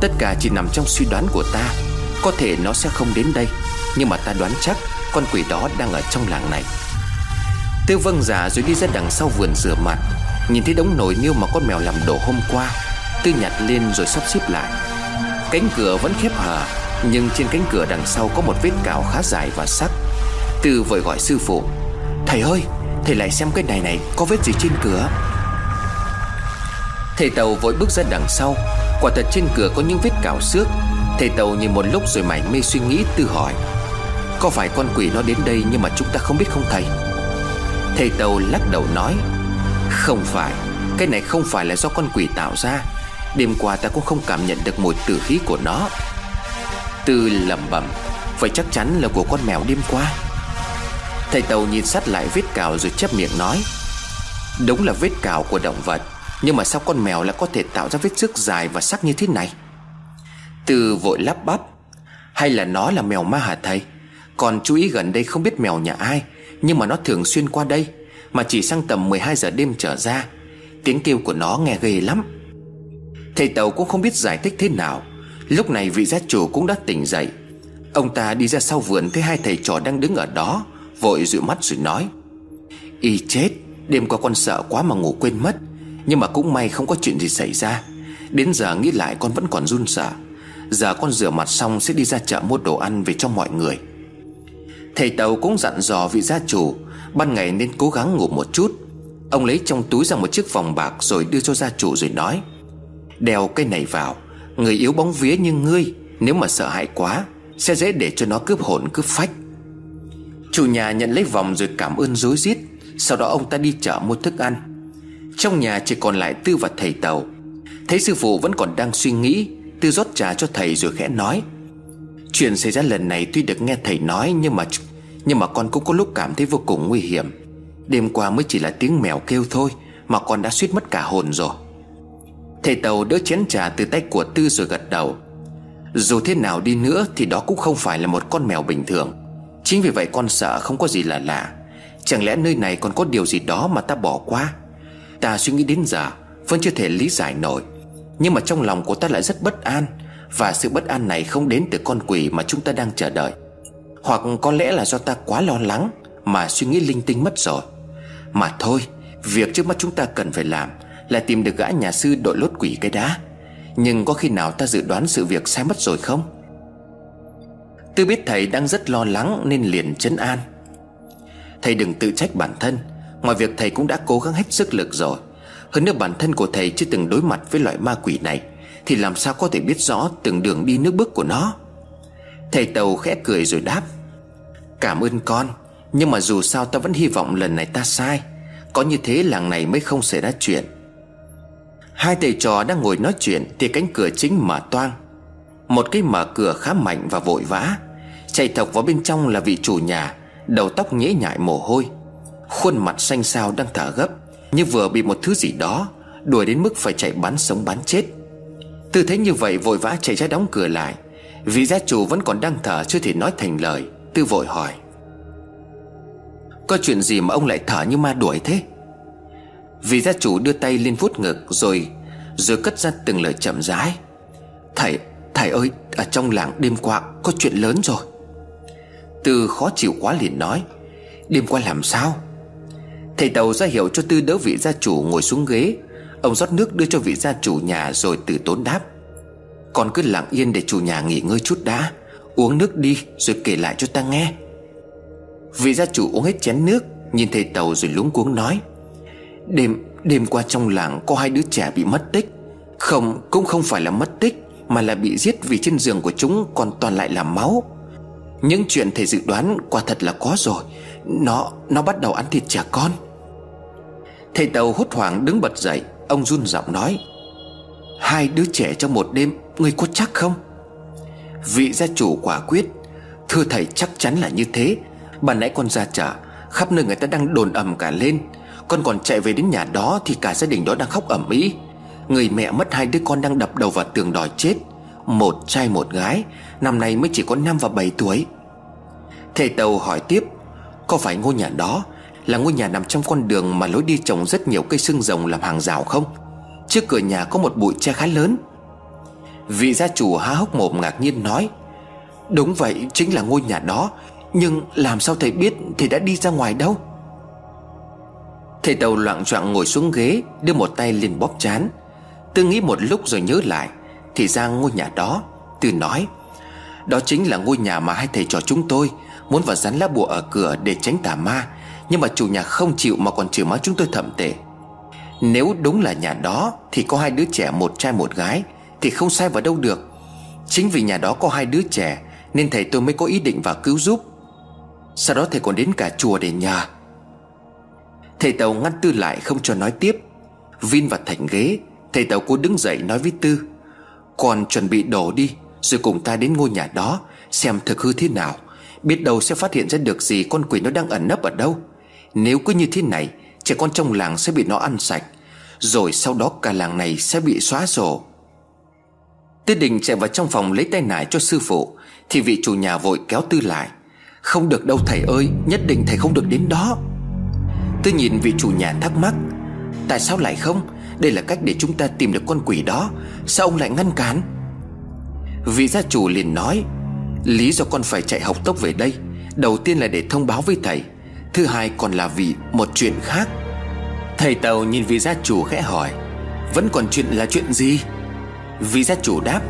Tất cả chỉ nằm trong suy đoán của ta. Có thể nó sẽ không đến đây, Nhưng mà ta đoán chắc Con quỷ đó đang ở trong làng này. Tư vâng giả rồi đi ra đằng sau vườn rửa mặt, Nhìn thấy đống nồi niêu mà con mèo làm đổ hôm qua Tư nhặt lên rồi sắp xếp lại. Cánh cửa vẫn khép hờ, Nhưng trên cánh cửa đằng sau có một vết cào khá dài và sắc. Tư vội gọi sư phụ, Thầy ơi, Thầy lại xem cái này này Có vết gì trên cửa. Thầy Tàu vội bước ra đằng sau, Quả thật trên cửa có những vết cào xước Thầy Tàu nhìn một lúc rồi mải mê suy nghĩ tự hỏi. Có phải con quỷ nó đến đây nhưng mà chúng ta không biết không thầy? Thầy Tàu lắc đầu nói, Không phải, Cái này không phải là do con quỷ tạo ra. Đêm qua ta cũng không cảm nhận được mùi tử khí của nó. Tư lẩm bẩm, Vậy chắc chắn là của con mèo đêm qua. Thầy Tàu nhìn sát lại vết cào rồi chép miệng nói, Đúng là vết cào của động vật, Nhưng mà sao con mèo lại có thể tạo ra vết xước dài và sắc như thế này? Tư vội lắp bắp. Hay là nó là mèo ma hả thầy? Còn chú ý gần đây không biết mèo nhà ai, Nhưng mà nó thường xuyên qua đây, Mà chỉ sang tầm 12 giờ đêm trở ra. Tiếng kêu của nó nghe ghê lắm. Thầy Tàu cũng không biết giải thích thế nào. Lúc này vị gia chủ cũng đã tỉnh dậy. Ông ta đi ra sau vườn Thấy hai thầy trò đang đứng ở đó, Vội dụi mắt rồi nói, Y chết, Đêm qua con sợ quá mà ngủ quên mất, Nhưng mà cũng may không có chuyện gì xảy ra. Đến giờ nghĩ lại con vẫn còn run sợ. Giờ con rửa mặt xong sẽ đi ra chợ mua đồ ăn về cho mọi người. Thầy Tàu cũng dặn dò vị gia chủ, Ban ngày nên cố gắng ngủ một chút. Ông lấy trong túi ra một chiếc vòng bạc Rồi đưa cho gia chủ rồi nói, Đeo cái này vào, Người yếu bóng vía như ngươi, Nếu mà sợ hãi quá, Sẽ dễ để cho nó cướp hồn cướp phách. Chủ nhà nhận lấy vòng rồi cảm ơn dối rít, Sau đó ông ta đi chợ mua thức ăn. Trong nhà chỉ còn lại Tư và thầy Tàu. Thấy sư phụ vẫn còn đang suy nghĩ Tư rót trà cho thầy rồi khẽ nói, Chuyện xảy ra lần này tuy được nghe thầy nói Nhưng mà nhưng mà con cũng có lúc cảm thấy vô cùng nguy hiểm. Đêm qua mới chỉ là tiếng mèo kêu thôi Mà con đã suýt mất cả hồn rồi. Thầy Tàu đỡ chén trà từ tay của Tư rồi gật đầu, Dù thế nào đi nữa Thì đó cũng không phải là một con mèo bình thường. Chính vì vậy con sợ không có gì là lạ. Chẳng lẽ nơi này còn có điều gì đó mà ta bỏ qua? Ta suy nghĩ đến giờ, Vẫn chưa thể lý giải nổi. Nhưng mà trong lòng của ta lại rất bất an. Và sự bất an này không đến từ con quỷ mà chúng ta đang chờ đợi. Hoặc có lẽ là do ta quá lo lắng Mà suy nghĩ linh tinh mất rồi. Mà thôi, Việc trước mắt chúng ta cần phải làm Là tìm được gã nhà sư đội lốt quỷ cái đá. Nhưng có khi nào ta dự đoán sự việc sai mất rồi không? Tư biết thầy đang rất lo lắng Nên liền chấn an. Thầy đừng tự trách bản thân, Ngoài việc thầy cũng đã cố gắng hết sức lực rồi. Hơn nữa bản thân của thầy chưa từng đối mặt với loại ma quỷ này, Thì làm sao có thể biết rõ từng đường đi nước bước của nó? Thầy Tàu khẽ cười rồi đáp, Cảm ơn con, Nhưng mà dù sao ta vẫn hy vọng lần này ta sai. Có như thế làng này mới không xảy ra chuyện. Hai thầy trò đang ngồi nói chuyện Thì cánh cửa chính mở toang. Một cái mở cửa khá mạnh và vội vã, Chạy thọc vào bên trong là vị chủ nhà, Đầu tóc nhễ nhại mồ hôi, Khuôn mặt xanh xao đang thở gấp. Như vừa bị một thứ gì đó Đuổi đến mức phải chạy bắn sống bắn chết. Tư thấy như vậy vội vã chạy ra đóng cửa lại Vị gia chủ vẫn còn đang thở chưa thể nói thành lời, Tư vội hỏi. Có chuyện gì mà ông lại thở như ma đuổi thế? Vị gia chủ đưa tay lên vuốt ngực Rồi Rồi cất ra từng lời chậm rãi. Thầy Thầy ơi, Ở trong làng đêm qua có chuyện lớn rồi. Tư khó chịu quá liền nói, Đêm qua làm sao? Thầy Tàu ra hiệu cho Tư đỡ vị gia chủ ngồi xuống ghế. Ông rót nước đưa cho vị gia chủ nhà rồi từ tốn đáp. Con cứ lặng yên để chủ nhà nghỉ ngơi chút đã. Uống nước đi rồi kể lại cho ta nghe. Vị gia chủ uống hết chén nước, Nhìn thầy tàu rồi lúng cuống nói. Đêm đêm qua trong làng có hai đứa trẻ bị mất tích. Không, cũng không phải là mất tích, Mà là bị giết vì trên giường của chúng còn toàn lại là máu. Những chuyện thầy dự đoán quả thật là có rồi. Nó nó bắt đầu ăn thịt trẻ con. Thầy tàu hốt hoảng đứng bật dậy, Ông run giọng nói, Hai đứa trẻ trong một đêm, Ngươi có chắc không? Vị gia chủ quả quyết, Thưa thầy, chắc chắn là như thế. Bà nãy con ra chợ, Khắp nơi người ta đang đồn ầm cả lên. Con còn chạy về đến nhà đó Thì cả gia đình đó đang khóc ẩm ĩ. Người mẹ mất hai đứa con đang đập đầu vào tường đòi chết, Một trai một gái, Năm nay mới chỉ có 5 và 7 tuổi. Thầy Tàu hỏi tiếp có phải ngôi nhà đó Là ngôi nhà nằm trong con đường mà lối đi trồng rất nhiều cây xương rồng làm hàng rào không? Trước cửa nhà có một bụi tre khá lớn. Vị gia chủ há hốc mồm ngạc nhiên nói, Đúng vậy, chính là ngôi nhà đó. Nhưng làm sao thầy biết Thì đã đi ra ngoài đâu? Thầy tàu loạn choạng ngồi xuống ghế, Đưa một tay lên bóp chán. Tư nghĩ một lúc rồi nhớ lại, Thì ra ngôi nhà đó, Tư nói, Đó chính là ngôi nhà mà hai thầy trò chúng tôi Muốn vào dán lá bùa ở cửa để tránh tà ma, Nhưng mà chủ nhà không chịu mà còn chửi mắng chúng tôi thậm tệ. Nếu đúng là nhà đó, Thì có hai đứa trẻ, một trai, một gái, Thì không sai vào đâu được. Chính vì nhà đó có hai đứa trẻ, Nên thầy tôi mới có ý định vào cứu giúp. Sau đó thầy còn đến cả chùa để nhờ. Thầy Tàu ngăn Tư lại không cho nói tiếp. Vin vào thành ghế, Thầy Tàu cố đứng dậy nói với Tư Còn chuẩn bị đồ đi, Rồi cùng ta đến ngôi nhà đó, Xem thực hư thế nào. Biết đâu sẽ phát hiện ra được gì con quỷ nó đang ẩn nấp ở đâu. Nếu cứ như thế này, Trẻ con trong làng sẽ bị nó ăn sạch, Rồi sau đó cả làng này sẽ bị xóa sổ. Tư đình chạy vào trong phòng lấy tay nải cho sư phụ, Thì vị chủ nhà vội kéo Tư lại. Không được đâu, thầy ơi, Nhất định thầy không được đến đó. Tư nhìn vị chủ nhà thắc mắc, Tại sao lại không? Đây là cách để chúng ta tìm được con quỷ đó, Sao ông lại ngăn cản? Vị gia chủ liền nói Lý do con phải chạy học tốc về đây, Đầu tiên là để thông báo với thầy, Thứ hai còn là vì một chuyện khác. Thầy Tàu nhìn vị gia chủ khẽ hỏi, Vẫn còn chuyện là chuyện gì? Vị gia chủ đáp,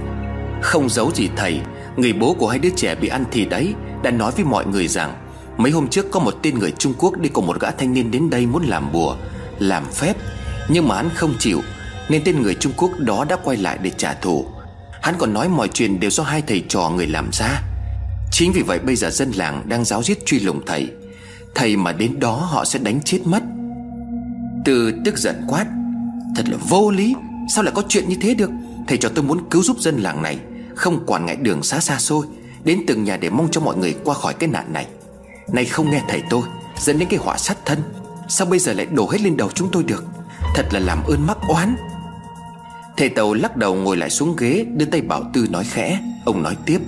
Không giấu gì thầy, Người bố của hai đứa trẻ bị ăn thịt đấy Đã nói với mọi người rằng, Mấy hôm trước có một tên người Trung Quốc đi cùng một gã thanh niên đến đây muốn làm bùa, Làm phép, Nhưng mà hắn không chịu, Nên tên người Trung Quốc đó đã quay lại để trả thù. Hắn còn nói mọi chuyện đều do hai thầy trò người làm ra. Chính vì vậy bây giờ dân làng đang giáo giết truy lùng thầy. Thầy mà đến đó họ sẽ đánh chết mất. Từ tức giận quát, Thật là vô lý, Sao lại có chuyện như thế được? Thầy cho tôi muốn cứu giúp dân làng này, Không quản ngại đường xa xa xôi, Đến từng nhà để mong cho mọi người qua khỏi cái nạn này. Này không nghe thầy tôi, Dẫn đến cái họa sát thân, Sao bây giờ lại đổ hết lên đầu chúng tôi được? Thật là làm ơn mắc oán. Thầy Tàu lắc đầu ngồi lại xuống ghế Đưa tay bảo Tư nói khẽ. Ông nói tiếp.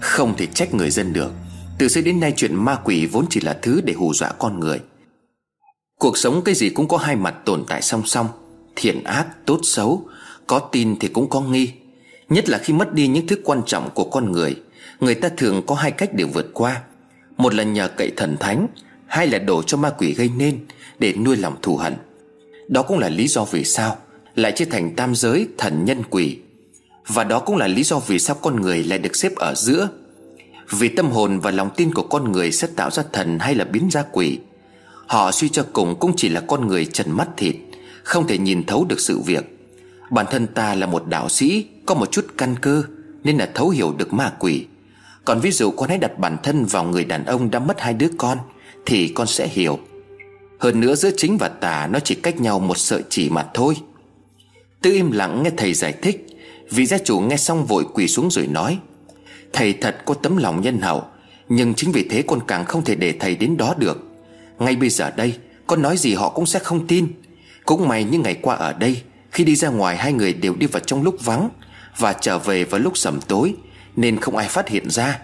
Không thể trách người dân được. Từ xưa đến nay chuyện ma quỷ vốn chỉ là thứ để hù dọa con người. Cuộc sống cái gì cũng có hai mặt tồn tại song song. Thiện ác, tốt xấu. Có tin thì cũng có nghi. Nhất là khi mất đi những thứ quan trọng của con người. Người ta thường có hai cách để vượt qua. Một là nhờ cậy thần thánh Hai là đổ cho ma quỷ gây nên Để nuôi lòng thù hận. Đó cũng là lý do vì sao. Lại chia thành tam giới thần nhân quỷ. Và đó cũng là lý do vì sao con người lại được xếp ở giữa. Vì tâm hồn và lòng tin của con người sẽ tạo ra thần hay là biến ra quỷ. Họ suy cho cùng cũng chỉ là con người trần mắt thịt, Không thể nhìn thấu được sự việc. Bản thân ta là một đạo sĩ, Có một chút căn cơ, Nên là thấu hiểu được ma quỷ. Còn ví dụ con hãy đặt bản thân vào người đàn ông đã mất hai đứa con, Thì con sẽ hiểu. Hơn nữa giữa chính và tà Nó chỉ cách nhau một sợi chỉ mà thôi. Tư im lặng nghe thầy giải thích Vị gia chủ nghe xong vội quỳ xuống rồi nói, Thầy thật có tấm lòng nhân hậu, Nhưng chính vì thế con càng không thể để thầy đến đó được. Ngay bây giờ đây Con nói gì họ cũng sẽ không tin. Cũng may những ngày qua ở đây, Khi đi ra ngoài hai người đều đi vào trong lúc vắng Và trở về vào lúc sầm tối, Nên không ai phát hiện ra.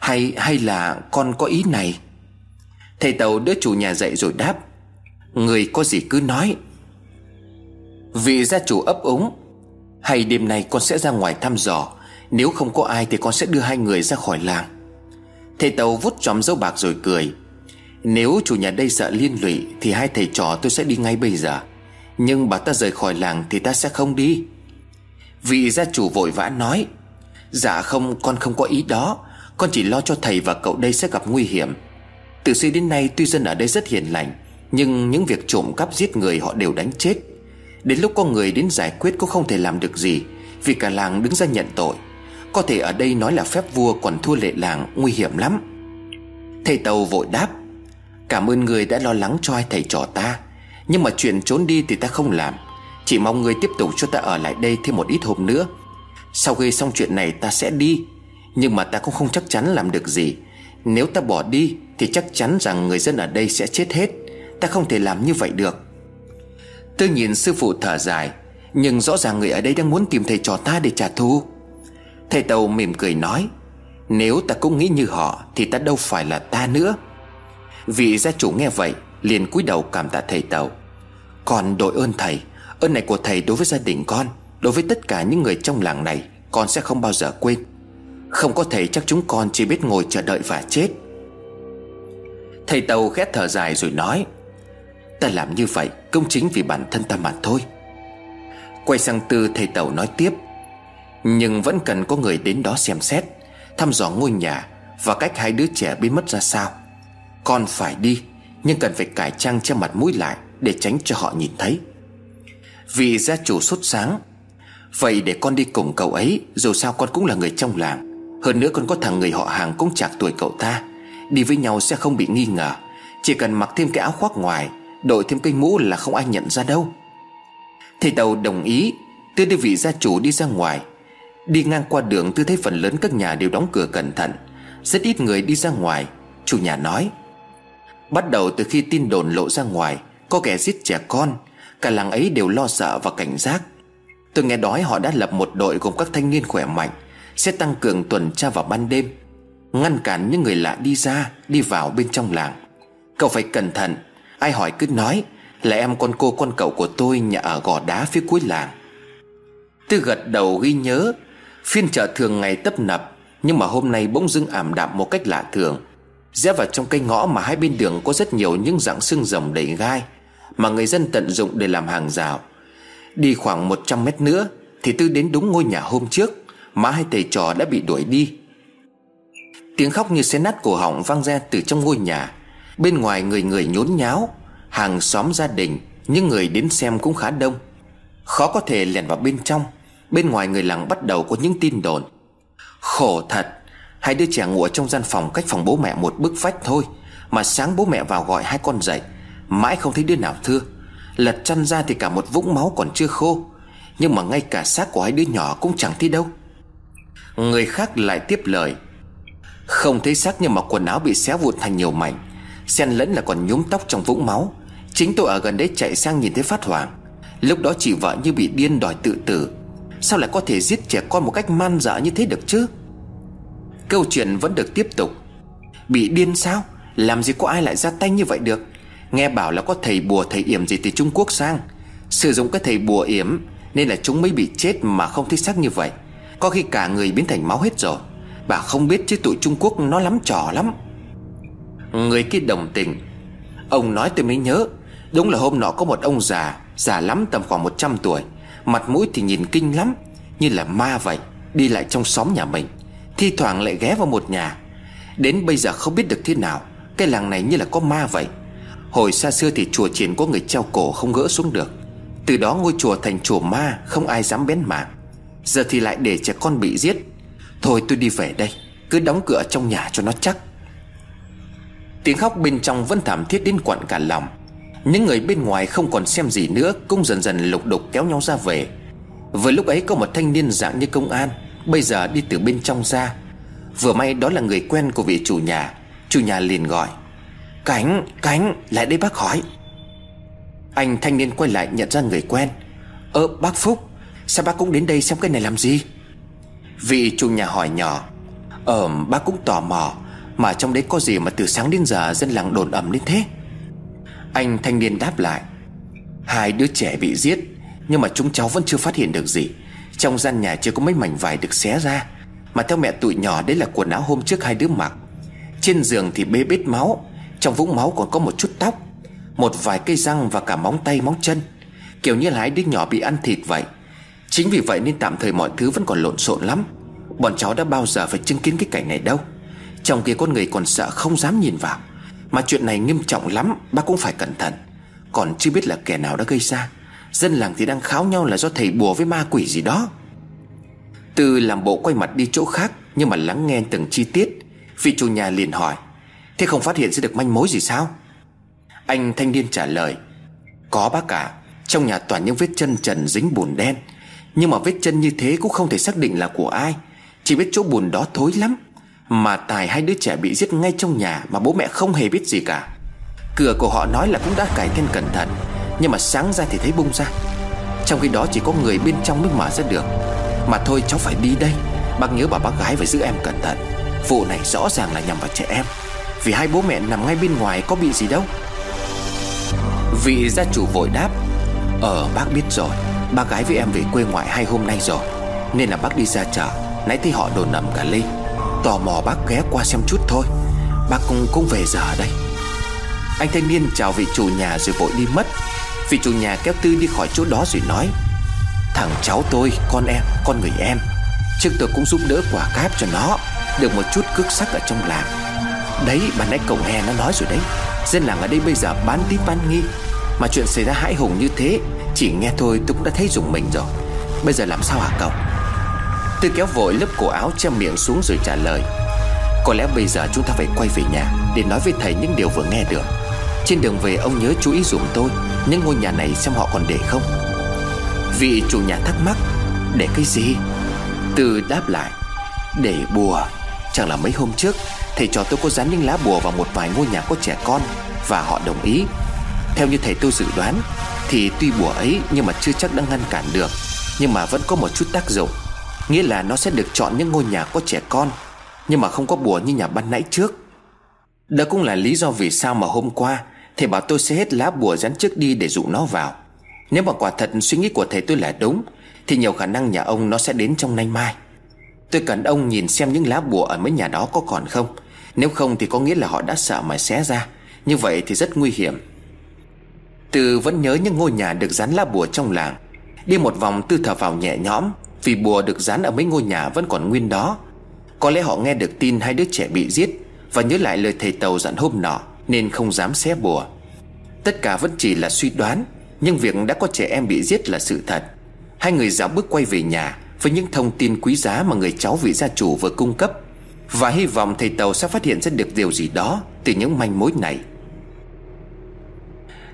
Hay hay là con có ý này? Thầy Tàu đỡ chủ nhà dậy rồi đáp, Người có gì cứ nói Vị gia chủ ấp úng. Hay đêm nay con sẽ ra ngoài thăm dò. Nếu không có ai thì con sẽ đưa hai người ra khỏi làng. Thầy Tàu vút chóm dấu bạc rồi cười. Nếu chủ nhà đây sợ liên lụy, Thì hai thầy trò tôi sẽ đi ngay bây giờ. Nhưng bảo ta rời khỏi làng thì ta sẽ không đi. Vị gia chủ vội vã nói. Dạ không, con không có ý đó. Con chỉ lo cho thầy và cậu đây sẽ gặp nguy hiểm. Từ xưa đến nay tuy dân ở đây rất hiền lành, Nhưng những việc trộm cắp giết người họ đều đánh chết. Đến lúc có người đến giải quyết cũng không thể làm được gì, Vì cả làng đứng ra nhận tội. Có thể ở đây nói là phép vua còn thua lệ làng, nguy hiểm lắm. Thầy Tàu vội đáp, Cảm ơn người đã lo lắng cho hai thầy trò ta. Nhưng mà chuyện trốn đi thì ta không làm. Chỉ mong người tiếp tục cho ta ở lại đây thêm một ít hôm nữa. Sau khi xong chuyện này ta sẽ đi. Nhưng mà ta cũng không chắc chắn làm được gì. Nếu ta bỏ đi Thì chắc chắn rằng người dân ở đây sẽ chết hết. Ta không thể làm như vậy được. Tôi nhìn sư phụ thở dài, Nhưng rõ ràng người ở đây đang muốn tìm thầy trò ta để trả thù. Thầy Tàu mỉm cười nói, Nếu ta cũng nghĩ như họ, Thì ta đâu phải là ta nữa. Vị gia chủ nghe vậy, liền cúi đầu cảm tạ thầy Tàu. Còn đội ơn thầy, Ơn này của thầy đối với gia đình con, Đối với tất cả những người trong làng này, Con sẽ không bao giờ quên. Không có thầy chắc chúng con chỉ biết ngồi chờ đợi và chết. Thầy Tàu khét thở dài rồi nói Ta làm như vậy công chính vì bản thân ta mà thôi. Quay sang Tư thầy Tàu nói tiếp, Nhưng vẫn cần có người đến đó xem xét, Thăm dò ngôi nhà Và cách hai đứa trẻ biến mất ra sao. Con phải đi, Nhưng cần phải cải trang che mặt mũi lại Để tránh cho họ nhìn thấy. Vì gia chủ sốt sáng, Vậy để con đi cùng cậu ấy, Dù sao con cũng là người trong làng. Hơn nữa con có thằng người họ hàng cũng chạc tuổi cậu ta, Đi với nhau sẽ không bị nghi ngờ. Chỉ cần mặc thêm cái áo khoác ngoài Đội thêm cây mũ là không ai nhận ra đâu. Thầy Tàu đồng ý Tư đưa vị gia chủ đi ra ngoài. Đi ngang qua đường tư thấy phần lớn các nhà đều đóng cửa cẩn thận. Rất ít người đi ra ngoài, Chủ nhà nói. Bắt đầu từ khi tin đồn lộ ra ngoài, Có kẻ giết trẻ con. Cả làng ấy đều lo sợ và cảnh giác. Tôi nghe nói họ đã lập một đội gồm các thanh niên khỏe mạnh, Sẽ tăng cường tuần tra vào ban đêm, Ngăn cản những người lạ đi ra, Đi vào bên trong làng. Cậu phải cẩn thận Ai hỏi cứ nói, Là em con cô con cậu của tôi nhà ở gò đá phía cuối làng. Tư gật đầu ghi nhớ, Phiên chợ thường ngày tấp nập, Nhưng mà hôm nay bỗng dưng ảm đạm một cách lạ thường. Rẽ vào trong cây ngõ mà hai bên đường có rất nhiều những dạng xương rồng đầy gai, Mà người dân tận dụng để làm hàng rào. Đi khoảng 100 mét nữa, Thì Tư đến đúng ngôi nhà hôm trước Má hai thầy trò đã bị đuổi đi. Tiếng khóc như xé nát cổ họng vang ra từ trong ngôi nhà. Bên ngoài người người nhốn nháo, Hàng xóm gia đình, Những người đến xem cũng khá đông. Khó có thể lẻn vào bên trong. Bên ngoài người làng bắt đầu có những tin đồn. Khổ thật, Hai đứa trẻ ngủ ở trong gian phòng cách phòng bố mẹ một bức vách thôi, Mà sáng bố mẹ vào gọi hai con dậy, Mãi không thấy đứa nào thưa. Lật chăn ra thì cả một vũng máu còn chưa khô, Nhưng mà ngay cả xác của hai đứa nhỏ cũng chẳng thấy đâu. Người khác lại tiếp lời, Không thấy xác nhưng mà quần áo bị xé vụn thành nhiều mảnh Xen lẫn là còn nhúm tóc trong vũng máu. Chính tôi ở gần đấy chạy sang nhìn thấy phát hoảng. Lúc đó chị vợ như bị điên đòi tự tử. Sao lại có thể giết trẻ con một cách man dợ như thế được chứ? Câu chuyện vẫn được tiếp tục. Bị điên sao? Làm gì có ai lại ra tay như vậy được? Nghe bảo là có thầy bùa, thầy yểm gì từ Trung Quốc sang. Sử dụng cái thầy bùa yểm Nên là chúng mới bị chết mà không thích xác như vậy. Có khi cả người biến thành máu hết rồi. Bà không biết chứ tụi Trung Quốc nó lắm trò lắm. Người kia đồng tình. Ông nói tôi mới nhớ, Đúng là hôm nọ có một ông già Già lắm tầm khoảng 100 tuổi. Mặt mũi thì nhìn kinh lắm, Như là ma vậy, Đi lại trong xóm nhà mình. Thi thoảng lại ghé vào một nhà. Đến bây giờ không biết được thế nào, Cái làng này như là có ma vậy. Hồi xa xưa thì chùa triển có người treo cổ không gỡ xuống được. Từ đó ngôi chùa thành chùa ma, Không ai dám bén mảng. Giờ thì lại để trẻ con bị giết. Thôi tôi đi về đây, Cứ đóng cửa trong nhà cho nó chắc. Tiếng khóc bên trong vẫn thảm thiết đến quặn cả lòng. Những người bên ngoài không còn xem gì nữa Cũng dần dần lục đục kéo nhau ra về. Vừa lúc ấy có một thanh niên dạng như công an Bây giờ đi từ bên trong ra. Vừa may đó là người quen của vị chủ nhà. Chủ nhà liền gọi Cánh, Cánh, lại đây bác hỏi. Anh thanh niên quay lại nhận ra người quen. Ơ bác Phúc Sao bác cũng đến đây xem cái này làm gì? Vị chủ nhà hỏi nhỏ. Ờ bác cũng tò mò. Mà trong đấy có gì mà từ sáng đến giờ Dân làng đồn ẩm lên thế? Anh thanh niên đáp lại, Hai đứa trẻ bị giết, Nhưng mà chúng cháu vẫn chưa phát hiện được gì. Trong gian nhà chưa có mấy mảnh vải được xé ra. Mà theo mẹ tụi nhỏ, đấy là quần áo hôm trước hai đứa mặc. Trên giường thì bê bết máu, Trong vũng máu còn có một chút tóc, Một vài cây răng và cả móng tay, móng chân. Kiểu như là hai đứa nhỏ bị ăn thịt vậy. Chính vì vậy nên tạm thời mọi thứ vẫn còn lộn xộn lắm. Bọn cháu đã bao giờ phải chứng kiến cái cảnh này đâu? Trong kia con người còn sợ không dám nhìn vào. Mà chuyện này nghiêm trọng lắm, Bác cũng phải cẩn thận. Còn chưa biết là kẻ nào đã gây ra. Dân làng thì đang kháo nhau là do thầy bùa với ma quỷ gì đó. Từ làm bộ quay mặt đi chỗ khác, Nhưng mà lắng nghe từng chi tiết. Vị chủ nhà liền hỏi, Thế không phát hiện ra được manh mối gì sao? Anh thanh niên trả lời, Có bác cả Trong nhà toàn những vết chân trần dính bùn đen. Nhưng mà vết chân như thế cũng không thể xác định là của ai. Chỉ biết chỗ bùn đó thối lắm. Mà Tài hai đứa trẻ bị giết ngay trong nhà Mà bố mẹ không hề biết gì cả. Cửa của họ nói là cũng đã cải then cẩn thận, Nhưng mà sáng ra thì thấy bung ra. Trong khi đó chỉ có người bên trong mới mở ra được. Mà thôi, cháu phải đi đây. Bác nhớ bảo bác gái phải giữ em cẩn thận. Vụ này rõ ràng là nhằm vào trẻ em. Vì hai bố mẹ nằm ngay bên ngoài có bị gì đâu. Vị gia chủ vội đáp Ờ bác biết rồi. Bác gái với em về quê ngoại hai hôm nay rồi. Nên là bác đi ra chợ. Nãy thấy họ đồn nằm cả ly Tò mò bác ghé qua xem chút thôi. Bác cũng cũng về giờ đây. Anh thanh niên chào vị chủ nhà rồi vội đi mất. Vị chủ nhà kéo Tư đi khỏi chỗ đó rồi nói Thằng cháu tôi, con em, con người em Trước tôi cũng giúp đỡ quả cáp cho nó Được một chút cước sắc ở trong làng. Đấy bà nãy cậu nghe nó nói rồi đấy. Dân làng ở đây bây giờ bán tín bán nghi Mà chuyện xảy ra hãi hùng như thế Chỉ nghe thôi tôi cũng đã thấy dùng mình rồi. Bây giờ làm sao hả cậu? Tôi kéo vội lớp cổ áo che miệng xuống rồi trả lời. Có lẽ bây giờ chúng ta phải quay về nhà Để nói với thầy những điều vừa nghe được. Trên đường về, ông nhớ chú ý dùm tôi, Những ngôi nhà này xem họ còn để không? Vị chủ nhà thắc mắc, Để cái gì? Từ đáp lại, Để bùa. Chẳng là mấy hôm trước, Thầy trò tôi có dán những lá bùa vào một vài ngôi nhà có trẻ con Và họ đồng ý. Theo như thầy tôi dự đoán, Thì tuy bùa ấy nhưng mà chưa chắc đã ngăn cản được, Nhưng mà vẫn có một chút tác dụng. Nghĩa là nó sẽ được chọn những ngôi nhà có trẻ con, Nhưng mà không có bùa như nhà ban nãy trước. Đó cũng là lý do vì sao mà hôm qua, Thầy bảo tôi sẽ hết lá bùa rắn trước đi để dụ nó vào. Nếu mà quả thật suy nghĩ của thầy tôi là đúng, Thì nhiều khả năng nhà ông nó sẽ đến trong nay mai. Tôi cần ông nhìn xem những lá bùa ở mấy nhà đó có còn không. Nếu không thì có nghĩa là họ đã sợ mà xé ra. Như vậy thì rất nguy hiểm. Từ vẫn nhớ những ngôi nhà được dán lá bùa trong làng, Đi một vòng tư thở vào nhẹ nhõm. Vì bùa được dán ở mấy ngôi nhà vẫn còn nguyên đó. Có lẽ họ nghe được tin hai đứa trẻ bị giết Và nhớ lại lời thầy Tàu dặn hôm nọ, Nên không dám xé bùa. Tất cả vẫn chỉ là suy đoán, Nhưng việc đã có trẻ em bị giết là sự thật. Hai người giáo bước quay về nhà Với những thông tin quý giá mà người cháu vị gia chủ vừa cung cấp, Và hy vọng thầy Tàu sẽ phát hiện ra được điều gì đó Từ những manh mối này.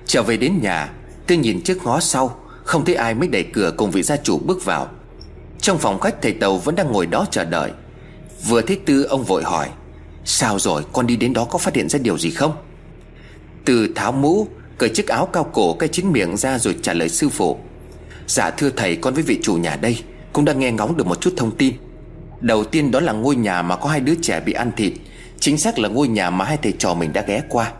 Trở về đến nhà Tôi nhìn trước ngó sau, Không thấy ai mới đẩy cửa cùng vị gia chủ bước vào. Trong phòng khách thầy Tàu vẫn đang ngồi đó chờ đợi. Vừa thấy Tư, ông vội hỏi, Sao rồi? Con đi đến đó có phát hiện ra điều gì không? Từ tháo mũ, Cởi chiếc áo cao cổ cái chính miệng ra rồi trả lời sư phụ Dạ thưa thầy, con với vị chủ nhà đây Cũng đã nghe ngóng được một chút thông tin. Đầu tiên đó là ngôi nhà mà có hai đứa trẻ bị ăn thịt, Chính xác là ngôi nhà mà hai thầy trò mình đã ghé qua.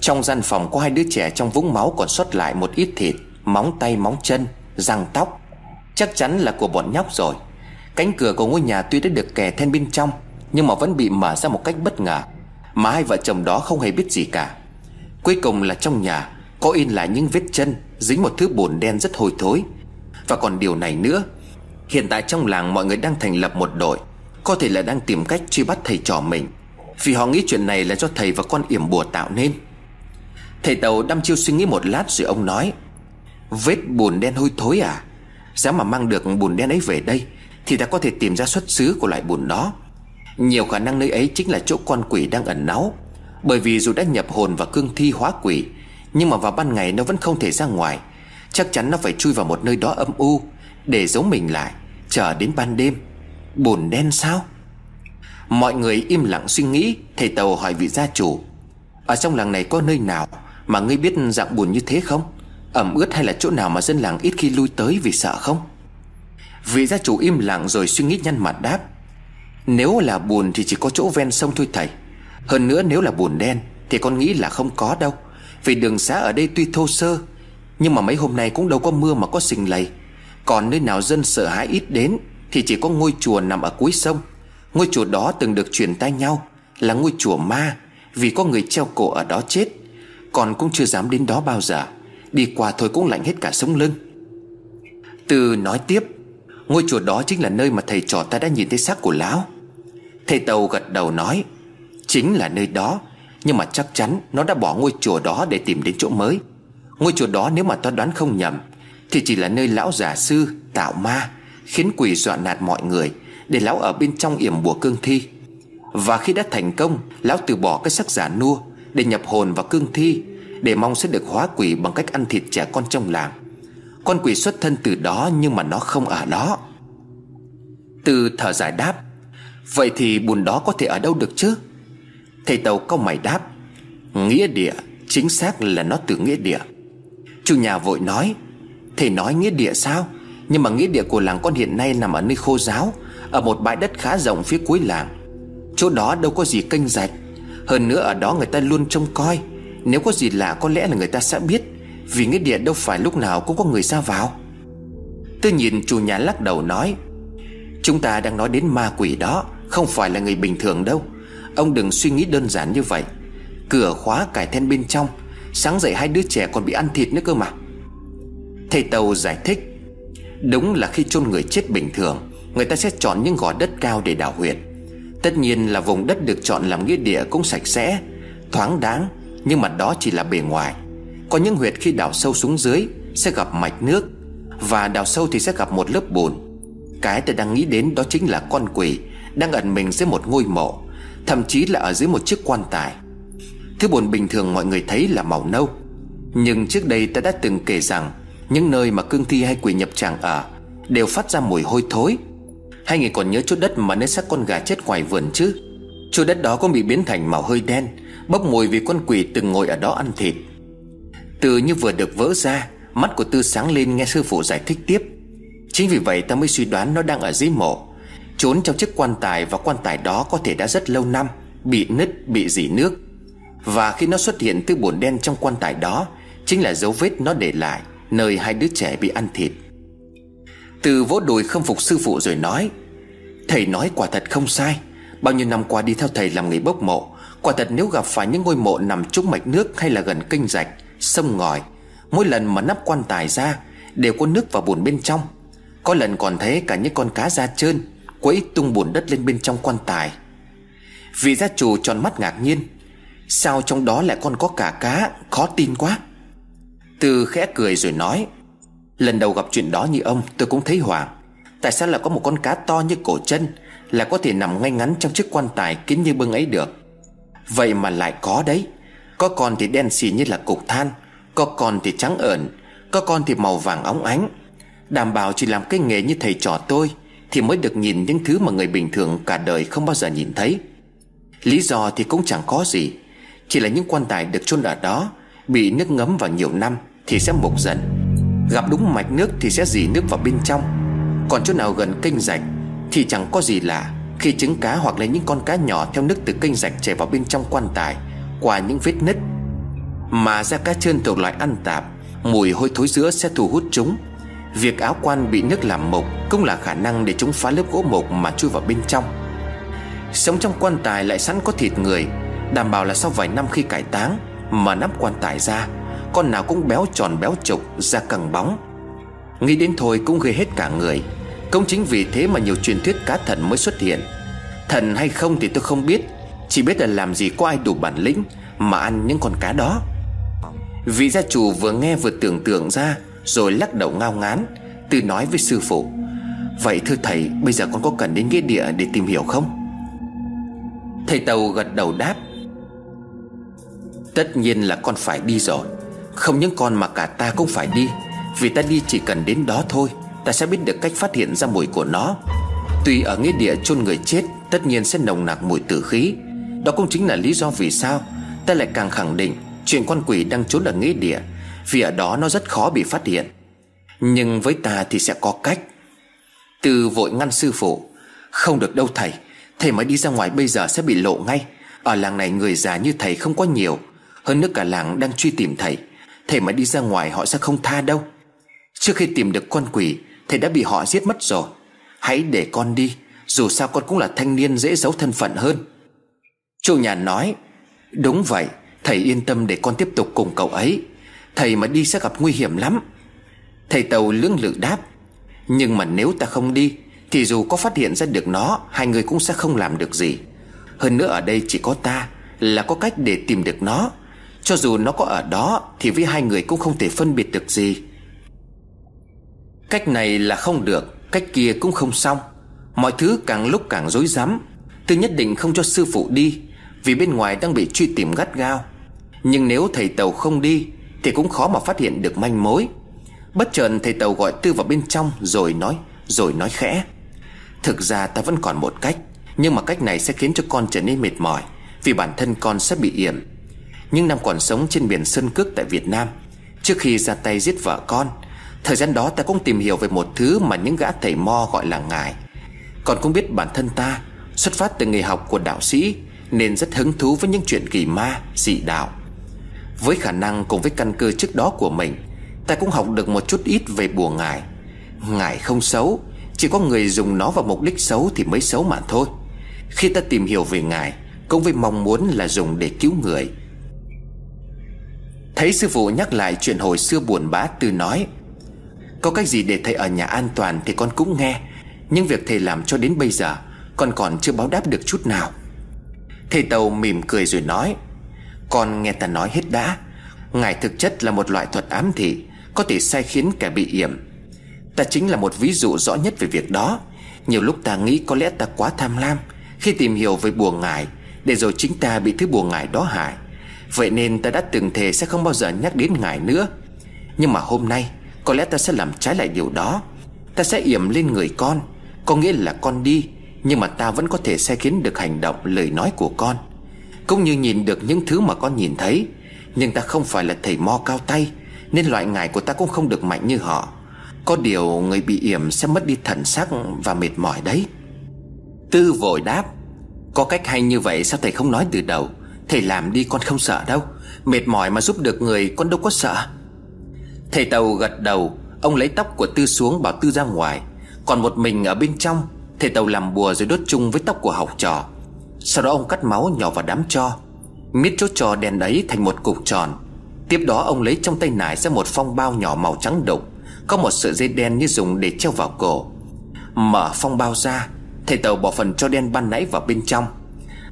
Trong gian phòng có hai đứa trẻ trong vũng máu còn sót lại một ít thịt, Móng tay, móng chân, Răng tóc. Chắc chắn là của bọn nhóc rồi. Cánh cửa của ngôi nhà tuy đã được kè then bên trong, Nhưng mà vẫn bị mở ra một cách bất ngờ, Mà hai vợ chồng đó không hề biết gì cả. Cuối cùng là trong nhà, Có in lại những vết chân Dính một thứ bùn đen rất hôi thối. Và còn điều này nữa, Hiện tại trong làng mọi người đang thành lập một đội, Có thể là đang tìm cách truy bắt thầy trò mình. Vì họ nghĩ chuyện này là do thầy và con yểm bùa tạo nên. Thầy Tàu đăm chiêu suy nghĩ một lát rồi ông nói, Vết bùn đen hôi thối à? Giá mà mang được bùn đen ấy về đây Thì ta có thể tìm ra xuất xứ của loại bùn đó. Nhiều khả năng nơi ấy chính là chỗ con quỷ đang ẩn náu. Bởi vì dù đã nhập hồn và cương thi hóa quỷ, Nhưng mà vào ban ngày nó vẫn không thể ra ngoài. Chắc chắn nó phải chui vào một nơi đó âm u Để giấu mình lại, Chờ đến ban đêm. Bùn đen sao? Mọi người im lặng suy nghĩ, Thầy Tàu hỏi vị gia chủ, Ở trong làng này có nơi nào Mà ngươi biết dạng bùn như thế không? Ẩm ướt hay là chỗ nào mà dân làng ít khi lui tới vì sợ không? Vị gia chủ im lặng rồi suy nghĩ nhăn mặt đáp, Nếu là bùn thì chỉ có chỗ ven sông thôi thầy. Hơn nữa nếu là bùn đen Thì con nghĩ là không có đâu, Vì đường xá ở đây tuy thô sơ, Nhưng mà mấy hôm nay cũng đâu có mưa mà có sình lầy. Còn nơi nào dân sợ hãi ít đến Thì chỉ có ngôi chùa nằm ở cuối sông. Ngôi chùa đó từng được truyền tay nhau, Là ngôi chùa ma, Vì có người treo cổ ở đó chết, Còn cũng chưa dám đến đó bao giờ. Đi qua thôi cũng lạnh hết cả sống lưng. Từ nói tiếp, Ngôi chùa đó chính là nơi mà thầy trò ta đã nhìn thấy xác của lão. Thầy Tàu gật đầu nói, Chính là nơi đó, Nhưng mà chắc chắn nó đã bỏ ngôi chùa đó để tìm đến chỗ mới. Ngôi chùa đó nếu mà ta đoán không nhầm, Thì chỉ là nơi lão giả sư, tạo ma, Khiến quỷ dọa nạt mọi người, Để lão ở bên trong yểm bùa cương thi. Và khi đã thành công, Lão từ bỏ cái sắc giả nua, Để nhập hồn vào cương thi để mong sẽ được hóa quỷ bằng cách ăn thịt trẻ con trong làng. Con quỷ xuất thân từ đó Nhưng mà nó không ở đó. Từ thở dài đáp, Vậy thì bùn đó có thể ở đâu được chứ? Thầy Tàu câu mày đáp, Nghĩa địa, Chính xác là nó từ nghĩa địa. Chủ nhà vội nói, Thầy nói nghĩa địa sao? Nhưng mà nghĩa địa của làng con hiện nay nằm ở nơi khô giáo, Ở một bãi đất khá rộng phía cuối làng. Chỗ đó đâu có gì kênh rạch. Hơn nữa ở đó người ta luôn trông coi. Nếu có gì lạ, có lẽ là người ta sẽ biết. Vì nghĩa địa đâu phải lúc nào cũng có người ra vào. Tôi nhìn chủ nhà lắc đầu nói, Chúng ta đang nói đến ma quỷ đó, Không phải là người bình thường đâu. Ông đừng suy nghĩ đơn giản như vậy. Cửa khóa cải then bên trong, Sáng dậy hai đứa trẻ còn bị ăn thịt nữa cơ mà. Thầy Tàu giải thích, Đúng là khi chôn người chết bình thường, Người ta sẽ chọn những gò đất cao để đào huyệt. Tất nhiên là vùng đất được chọn làm nghĩa địa cũng sạch sẽ, Thoáng đáng nhưng mà đó chỉ là bề ngoài. Có những huyệt khi đào sâu xuống dưới Sẽ gặp mạch nước, Và đào sâu thì sẽ gặp một lớp bùn. Cái tôi đang nghĩ đến đó chính là con quỷ Đang ẩn mình dưới một ngôi mộ, Thậm chí là ở dưới một chiếc quan tài. Thứ bùn bình thường mọi người thấy là màu nâu. Nhưng trước đây ta đã từng kể rằng Những nơi mà cương thi hay quỷ nhập tràng ở Đều phát ra mùi hôi thối. Hai người còn nhớ chỗ đất mà nơi xác con gà chết ngoài vườn chứ? Chỗ đất đó cũng bị biến thành màu hơi đen Bốc mùi vì con quỷ từng ngồi ở đó ăn thịt. Từ như vừa được vỡ ra Mắt của Tư sáng lên nghe sư phụ giải thích tiếp. Chính vì vậy ta mới suy đoán nó đang ở dưới mộ. Trốn trong chiếc quan tài Và quan tài đó có thể đã rất lâu năm Bị nứt, bị dỉ nước. Và khi nó xuất hiện từ bồn đen trong quan tài đó Chính là dấu vết nó để lại Nơi hai đứa trẻ bị ăn thịt. Từ vỗ đùi không phục sư phụ rồi nói Thầy nói quả thật không sai. Bao nhiêu năm qua đi theo thầy làm nghề bốc mộ Quả thật nếu gặp phải những ngôi mộ nằm trúng mạch nước Hay là gần kênh rạch, sông ngòi Mỗi lần mà nắp quan tài ra Đều có nước và bùn bên trong. Có lần còn thấy cả những con cá da trơn Quấy tung bùn đất lên bên trong quan tài. Vị gia chủ tròn mắt ngạc nhiên Sao trong đó lại còn có cả cá Khó tin quá. Từ khẽ cười rồi nói Lần đầu gặp chuyện đó như ông tôi cũng thấy hoảng. Tại sao lại có một con cá to như cổ chân Là có thể nằm ngay ngắn trong chiếc quan tài kín như bưng ấy được? Vậy mà lại có đấy. Có con thì đen xì như là cục than, Có con thì trắng ẩn Có con thì màu vàng óng ánh. Đảm bảo chỉ làm cái nghề như thầy trò tôi, thì mới được nhìn những thứ mà người bình thường cả đời không bao giờ nhìn thấy. Lý do thì cũng chẳng có gì. Chỉ là những quan tài được chôn ở đó, Bị nước ngấm vào nhiều năm Thì sẽ mục dần. Gặp đúng mạch nước thì sẽ dì nước vào bên trong. Còn chỗ nào gần kênh rạch Thì chẳng có gì lạ. Khi trứng cá hoặc là những con cá nhỏ Theo nước từ kênh rạch chảy vào bên trong quan tài, Qua những vết nứt. Mà da cá trơn thuộc loại ăn tạp, Mùi hôi thối giữa sẽ thu hút chúng. Việc áo quan bị nước làm mục Cũng là khả năng để chúng phá lớp gỗ mục mà chui vào bên trong. Sống trong quan tài lại sẵn có thịt người, Đảm bảo là sau vài năm khi cải táng Mà nắp quan tài ra, Con nào cũng béo tròn béo trục Da căng bóng. Nghĩ đến thôi cũng gây hết cả người. Cũng chính vì thế mà nhiều truyền thuyết cá thần mới xuất hiện. Thần hay không thì tôi không biết, Chỉ biết là làm gì có ai đủ bản lĩnh Mà ăn những con cá đó. Vị gia chủ vừa nghe vừa tưởng tượng ra, rồi lắc đầu ngao ngán Tư nói với sư phụ, Vậy thưa thầy, bây giờ con có cần đến nghĩa địa để tìm hiểu không? Thầy Tàu gật đầu đáp, Tất nhiên là con phải đi rồi, Không những con mà cả ta cũng phải đi, Vì ta đi chỉ cần đến đó thôi. Ta sẽ biết được cách phát hiện ra mùi của nó. Tuy ở nghĩa địa chôn người chết, Tất nhiên sẽ nồng nặc mùi tử khí. Đó cũng chính là lý do vì sao Ta lại càng khẳng định Chuyện con quỷ đang trốn ở nghĩa địa, vì ở đó nó rất khó bị phát hiện. Nhưng với ta thì sẽ có cách. Từ vội ngăn sư phụ, Không được đâu thầy Thầy mới đi ra ngoài bây giờ sẽ bị lộ ngay. Ở làng này người già như thầy không có nhiều, Hơn nữa cả làng đang truy tìm thầy. Thầy mà đi ra ngoài họ sẽ không tha đâu. Trước khi tìm được con quỷ Thầy đã bị họ giết mất rồi. Hãy để con đi, Dù sao con cũng là thanh niên dễ giấu thân phận hơn. Chủ nhà nói, Đúng vậy, Thầy yên tâm để con tiếp tục cùng cậu ấy. Thầy mà đi sẽ gặp nguy hiểm lắm. Thầy Tàu lưỡng lự đáp, Nhưng mà nếu ta không đi, Thì dù có phát hiện ra được nó, Hai người cũng sẽ không làm được gì. Hơn nữa ở đây chỉ có ta Là có cách để tìm được nó. Cho dù nó có ở đó, Thì với hai người cũng không thể phân biệt được gì. Cách này là không được, Cách kia cũng không xong. Mọi thứ càng lúc càng rối rắm. Tôi nhất định không cho sư phụ đi, Vì bên ngoài đang bị truy tìm gắt gao. Nhưng nếu thầy Tàu không đi, Thì cũng khó mà phát hiện được manh mối. Bất chợt thầy Tàu gọi Tư vào bên trong, Rồi nói Rồi nói khẽ. Thực ra ta vẫn còn một cách, Nhưng mà cách này sẽ khiến cho con trở nên mệt mỏi, Vì bản thân con sẽ bị yểm. Nhưng năm còn sống trên biển Sơn Cước tại Việt Nam, Trước khi ra tay giết vợ con Thời gian đó ta cũng tìm hiểu về một thứ Mà những gã thầy mo gọi là ngài. Còn cũng biết bản thân ta Xuất phát từ nghề học của đạo sĩ Nên rất hứng thú với những chuyện kỳ ma, dị đạo. Với khả năng cùng với căn cơ trước đó của mình Ta cũng học được một chút ít về bùa ngài. Ngài không xấu Chỉ có người dùng nó vào mục đích xấu thì mới xấu mà thôi. Khi ta tìm hiểu về ngài Cũng với mong muốn là dùng để cứu người. Thấy sư phụ nhắc lại chuyện hồi xưa buồn bã Tư nói có cách gì để thầy ở nhà an toàn thì con cũng nghe. Nhưng việc thầy làm cho đến bây giờ, Con còn chưa báo đáp được chút nào. Thầy Tàu mỉm cười rồi nói, Con nghe ta nói hết đã. Ngài thực chất là một loại thuật ám thị, Có thể sai khiến kẻ bị yểm. Ta chính là một ví dụ rõ nhất về việc đó. Nhiều lúc ta nghĩ có lẽ ta quá tham lam Khi tìm hiểu về bùa ngài Để rồi chính ta bị thứ bùa ngài đó hại. Vậy nên ta đã từng thề sẽ không bao giờ nhắc đến ngài nữa. Nhưng mà hôm nay có lẽ ta sẽ làm trái lại điều đó. Ta sẽ yểm lên người con. Có nghĩa là con đi, Nhưng mà ta vẫn có thể sai khiến được hành động, lời nói của con. Cũng như nhìn được những thứ mà con nhìn thấy, Nhưng ta không phải là thầy mo cao tay, Nên loại ngài của ta cũng không được mạnh như họ. Có điều người bị yểm sẽ mất đi thần sắc và mệt mỏi đấy. Tư vội đáp, Có cách hay như vậy sao thầy không nói từ đầu? Thầy làm đi con không sợ đâu. Mệt mỏi mà giúp được người con đâu có sợ. Thầy Tàu gật đầu, Ông lấy tóc của Tư xuống bảo Tư ra ngoài. Còn một mình ở bên trong, Thầy Tàu làm bùa rồi đốt chung với tóc của học trò. Sau đó ông cắt máu nhỏ vào đám cho Miết chỗ trò đèn ấy thành một cục tròn. Tiếp đó ông lấy trong tay nải ra một phong bao nhỏ màu trắng đục, Có một sợi dây đen như dùng để treo vào cổ. Mở phong bao ra, Thầy Tàu bỏ phần cho đen ban nãy vào bên trong.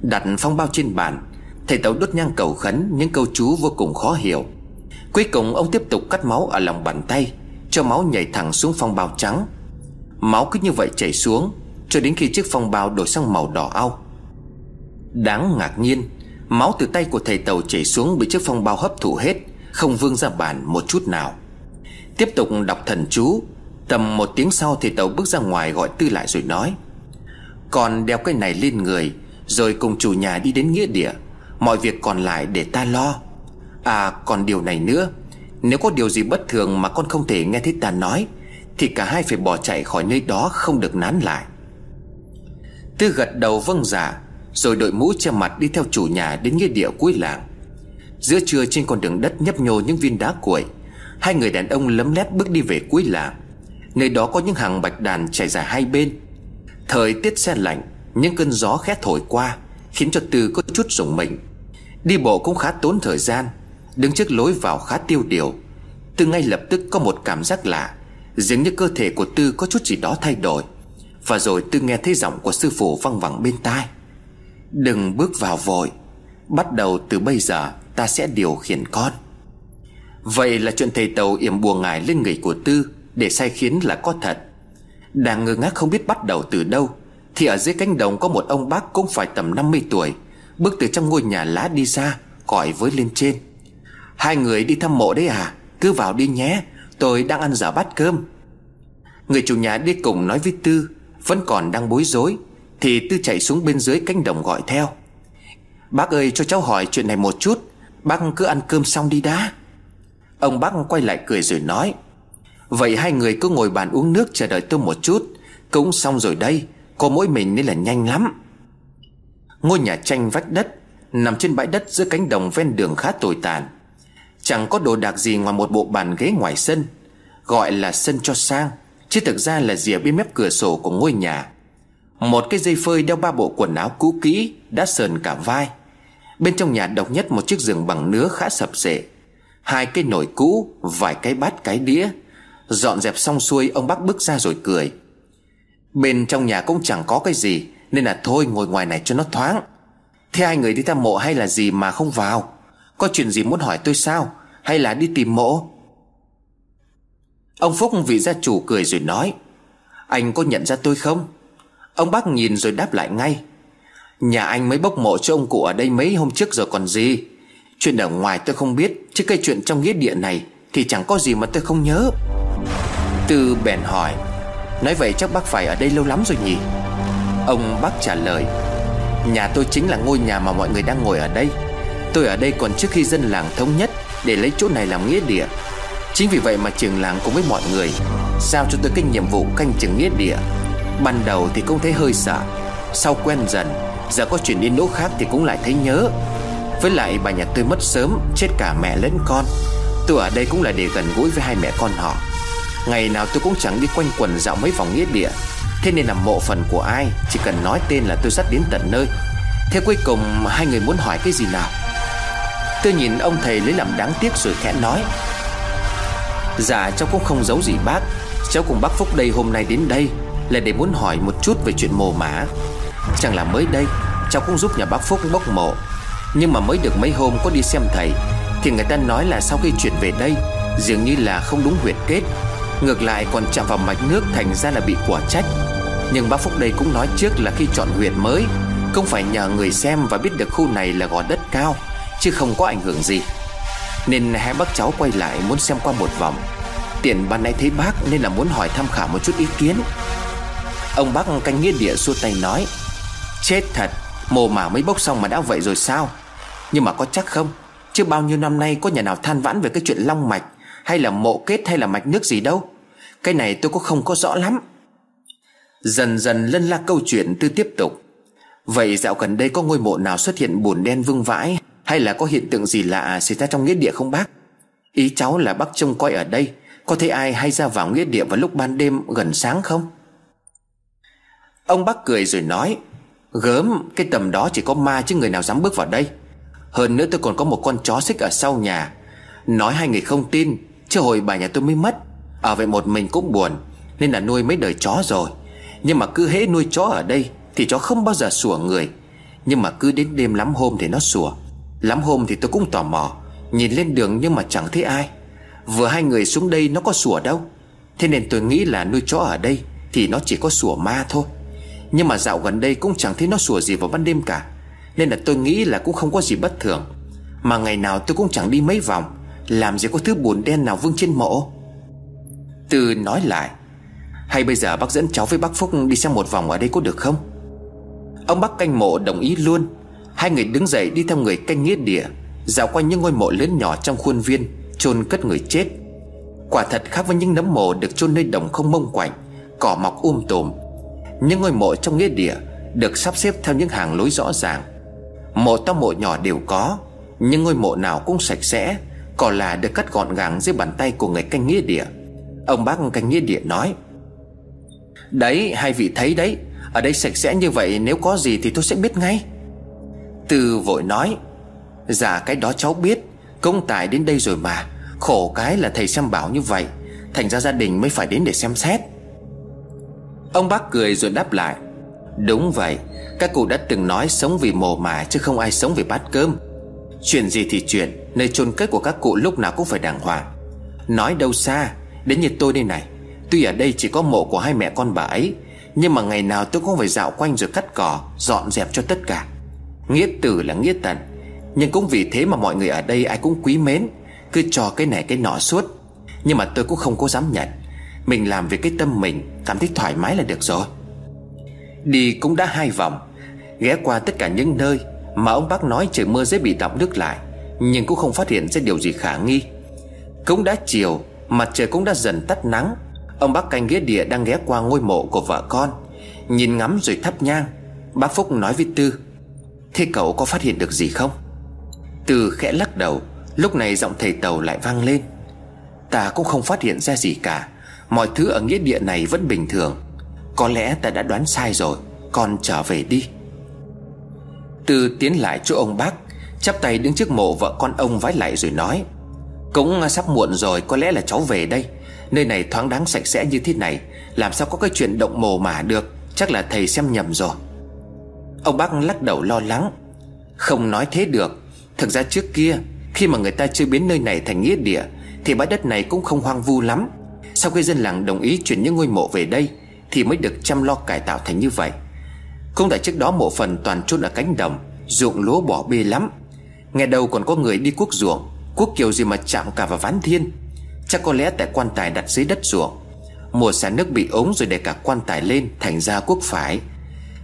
Đặt phong bao trên bàn, Thầy Tàu đốt nhang cầu khấn Những câu chú vô cùng khó hiểu. Cuối cùng ông tiếp tục cắt máu ở lòng bàn tay, Cho máu nhảy thẳng xuống phong bao trắng. Máu cứ như vậy chảy xuống, Cho đến khi chiếc phong bao đổi sang màu đỏ au. Đáng ngạc nhiên, Máu từ tay của thầy Tàu chảy xuống Bị chiếc phong bao hấp thụ hết, Không vương ra bàn một chút nào. Tiếp tục đọc thần chú, Tầm một tiếng sau thầy Tàu bước ra ngoài gọi Tư lại rồi nói Còn đeo cái này lên người, Rồi cùng chủ nhà đi đến nghĩa địa, Mọi việc còn lại để ta lo. À còn điều này nữa. Nếu có điều gì bất thường mà con không thể nghe thấy ta nói Thì cả hai phải bỏ chạy khỏi nơi đó không được nán lại. Tư gật đầu vâng giả dạ, Rồi đội mũ che mặt đi theo chủ nhà đến nghĩa địa cuối làng. Giữa trưa trên con đường đất nhấp nhô những viên đá cuội Hai người đàn ông lấm lét bước đi về cuối làng. Nơi đó có những hàng bạch đàn trải dài hai bên. Thời tiết xe lạnh Những cơn gió khét thổi qua Khiến cho Tư có chút rùng mình Đi bộ cũng khá tốn thời gian. Đứng trước lối vào khá tiêu điều. Tư ngay lập tức có một cảm giác lạ, Dường như cơ thể của Tư có chút gì đó thay đổi. Và rồi Tư nghe thấy giọng của sư phụ văng vẳng bên tai. Đừng bước vào vội, Bắt đầu từ bây giờ ta sẽ điều khiển con. Vậy là chuyện thầy tàu yểm bùa ngài lên người của Tư Để sai khiến là có thật. Đang ngơ ngác không biết bắt đầu từ đâu, Thì ở dưới cánh đồng có một ông bác cũng phải tầm 50 tuổi, Bước từ trong ngôi nhà lá đi ra Gọi với lên trên. Hai người đi thăm mộ đấy à? Cứ vào đi nhé. Tôi đang ăn dở bát cơm. Người chủ nhà đi cùng nói với Tư, Vẫn còn đang bối rối. Thì Tư chạy xuống bên dưới cánh đồng gọi theo. Bác ơi, cho cháu hỏi chuyện này một chút. Bác cứ ăn cơm xong đi đã. Ông bác quay lại cười rồi nói. Vậy hai người cứ ngồi bàn uống nước chờ đợi tôi một chút. Cũng xong rồi đây, Có mỗi mình nên là nhanh lắm. Ngôi nhà tranh vách đất, Nằm trên bãi đất giữa cánh đồng ven đường khá tồi tàn. Chẳng có đồ đạc gì ngoài một bộ bàn ghế ngoài sân, Gọi là sân cho sang, Chứ thực ra là rìa bên mép cửa sổ của ngôi nhà. Một cái dây phơi đeo ba bộ quần áo cũ kỹ Đã sờn cả vai. Bên trong nhà độc nhất một chiếc giường bằng nứa khá sập sệ. Hai cái nồi cũ, Vài cái bát cái đĩa. Dọn dẹp xong xuôi, ông bác bước ra rồi cười. Bên trong nhà cũng chẳng có cái gì, Nên là thôi ngồi ngoài này cho nó thoáng. Thế hai người đi thăm mộ hay là gì mà không vào? Có chuyện gì muốn hỏi tôi sao? Hay là đi tìm mộ? Ông Phúc vị gia chủ cười rồi nói, Anh có nhận ra tôi không? Ông bác nhìn rồi đáp lại ngay, Nhà anh mới bốc mộ cho ông cụ ở đây mấy hôm trước rồi còn gì? Chuyện ở ngoài tôi không biết, Chứ cái chuyện trong nghĩa địa này Thì chẳng có gì mà tôi không nhớ. Tư bèn hỏi, Nói vậy chắc bác phải ở đây lâu lắm rồi nhỉ? Ông bác trả lời, Nhà tôi chính là ngôi nhà mà mọi người đang ngồi ở đây. Tôi ở đây còn trước khi dân làng thống nhất để lấy chỗ này làm nghĩa địa. Chính vì vậy mà trường làng cùng với mọi người Giao cho tôi cái nhiệm vụ canh chừng nghĩa địa. Ban đầu thì cũng thấy hơi sợ, Sau quen dần, Giờ có chuyện đi nỗ khác thì cũng lại thấy nhớ. Với lại bà nhà tôi mất sớm, Chết cả mẹ lẫn con. Tôi ở đây cũng là để gần gũi với hai mẹ con họ. Ngày nào tôi cũng chẳng đi quanh quần dạo mấy vòng nghĩa địa. Thế nên là mộ phần của ai, Chỉ cần nói tên là tôi dắt đến tận nơi. Thế cuối cùng hai người muốn hỏi cái gì nào? Tôi nhìn ông thầy lấy làm đáng tiếc rồi khẽ nói. Dạ cháu cũng không giấu gì bác. Cháu cùng bác Phúc đây hôm nay đến đây Là để muốn hỏi một chút về chuyện mồ mã Chẳng là mới đây, Cháu cũng giúp nhà bác Phúc bốc mộ. Nhưng mà mới được mấy hôm có đi xem thầy, Thì người ta nói là sau khi chuyển về đây, Dường như là không đúng huyệt kết. Ngược lại còn chạm vào mạch nước Thành ra là bị quả trách. Nhưng bác Phúc đây cũng nói trước là khi chọn huyệt mới, Không phải nhờ người xem và biết được khu này là gò đất cao. Chứ không có ảnh hưởng gì. Nên hai bác cháu quay lại muốn xem qua một vòng. Tiền ban nay thấy bác Nên là muốn hỏi tham khảo một chút ý kiến. Ông bác canh nghĩa địa xua tay nói, Chết thật, Mồ mả mới bốc xong mà đã vậy rồi sao? Nhưng mà có chắc không? Chứ bao nhiêu năm nay có nhà nào than vãn về cái chuyện long mạch, Hay là mộ kết, hay là mạch nước gì đâu? Cái này tôi cũng không có rõ lắm. Dần dần lân la câu chuyện tư tiếp tục. Vậy dạo gần đây có ngôi mộ nào xuất hiện bùn đen vương vãi hay là có hiện tượng gì lạ xảy ra trong nghĩa địa không bác? Ý cháu là bác trông coi ở đây, Có thấy ai hay ra vào nghĩa địa vào lúc ban đêm gần sáng không? Ông bác cười rồi nói, Gớm, Cái tầm đó chỉ có ma chứ người nào dám bước vào đây. Hơn nữa tôi còn có một con chó xích ở sau nhà. Nói hai người không tin, Chứ hồi bà nhà tôi mới mất. Ở vậy một mình cũng buồn, Nên là nuôi mấy đời chó rồi. Nhưng mà cứ hễ nuôi chó ở đây, Thì chó không bao giờ sủa người. Nhưng mà cứ đến đêm lắm hôm thì nó sủa. Lắm hôm thì tôi cũng tò mò, Nhìn lên đường nhưng mà chẳng thấy ai. Vừa hai người xuống đây nó có sủa đâu. Thế nên tôi nghĩ là nuôi chó ở đây Thì nó chỉ có sủa ma thôi. Nhưng mà dạo gần đây cũng chẳng thấy nó sủa gì vào ban đêm cả. Nên là tôi nghĩ là cũng không có gì bất thường. Mà ngày nào tôi cũng chẳng đi mấy vòng, Làm gì có thứ buồn đen nào vương trên mộ. Từ nói lại, Hay bây giờ bác dẫn cháu với bác Phúc đi xem một vòng ở đây có được không? Ông bác canh mộ đồng ý luôn. Hai người đứng dậy đi theo người canh nghĩa địa, Dạo quanh những ngôi mộ lớn nhỏ trong khuôn viên, chôn cất người chết. Quả thật khác với những nấm mộ được chôn nơi đồng không mông quạnh, Cỏ mọc um tùm. Những ngôi mộ trong nghĩa địa Được sắp xếp theo những hàng lối rõ ràng. Mộ to mộ nhỏ đều có, Nhưng ngôi mộ nào cũng sạch sẽ, cỏ là được cắt gọn gàng dưới bàn tay của người canh nghĩa địa. Ông bác canh nghĩa địa nói, Đấy, hai vị thấy đấy, Ở đây sạch sẽ như vậy, Nếu có gì thì tôi sẽ biết ngay. Từ vội nói Dạ cái đó cháu biết Công tài đến đây rồi mà, Khổ cái là thầy xem bảo như vậy, Thành ra gia đình mới phải đến để xem xét. Ông bác cười rồi đáp lại, Đúng vậy, Các cụ đã từng nói sống vì mồ mà Chứ không ai sống vì bát cơm. Chuyện gì thì chuyện, Nơi chôn cất của các cụ lúc nào cũng phải đàng hoàng. Nói đâu xa, Đến như tôi đây này, Tuy ở đây chỉ có mộ của hai mẹ con bà ấy, Nhưng mà ngày nào tôi cũng phải dạo quanh rồi cắt cỏ, Dọn dẹp cho tất cả. Nghĩa tử là nghĩa tận Nhưng cũng vì thế mà mọi người ở đây ai cũng quý mến, Cứ cho cái này cái nọ suốt. Nhưng mà tôi cũng không có dám nhận. Mình làm việc cái tâm mình, Cảm thấy thoải mái là được rồi. Đi cũng đã hai vòng, Ghé qua tất cả những nơi Mà ông bác nói trời mưa dễ bị đọng nước lại, Nhưng cũng không phát hiện ra điều gì khả nghi. Cũng đã chiều, Mặt trời cũng đã dần tắt nắng. Ông bác canh ghế địa đang ghé qua ngôi mộ của vợ con, Nhìn ngắm rồi thắp nhang. Bác Phúc nói với Tư Thế cậu có phát hiện được gì không? Từ khẽ lắc đầu, Lúc này giọng thầy tàu lại vang lên. Ta cũng không phát hiện ra gì cả, Mọi thứ ở nghĩa địa này vẫn bình thường. Có lẽ ta đã đoán sai rồi Con trở về đi. Tư tiến lại chỗ ông bác, Chắp tay đứng trước mộ vợ con ông vái lại rồi nói, Cũng sắp muộn rồi, có lẽ là cháu về đây. Nơi này thoáng đáng sạch sẽ như thế này, Làm sao có cái chuyện động mồ mả được, Chắc là thầy xem nhầm rồi. Ông bác lắc đầu lo lắng. Không nói thế được. Thực ra trước kia, Khi mà người ta chưa biến nơi này thành nghĩa địa, Thì bãi đất này cũng không hoang vu lắm. Sau khi dân làng đồng ý chuyển những ngôi mộ về đây, Thì mới được chăm lo cải tạo thành như vậy. Không tại trước đó mộ phần toàn chôn ở cánh đồng, Ruộng lúa bỏ bê lắm. Ngày đầu còn có người đi cuốc ruộng, Cuốc kiểu gì mà chạm cả vào ván thiên. Chắc có lẽ tại quan tài đặt dưới đất ruộng. Mùa xả nước bị ống rồi để cả quan tài lên Thành ra cuốc phải.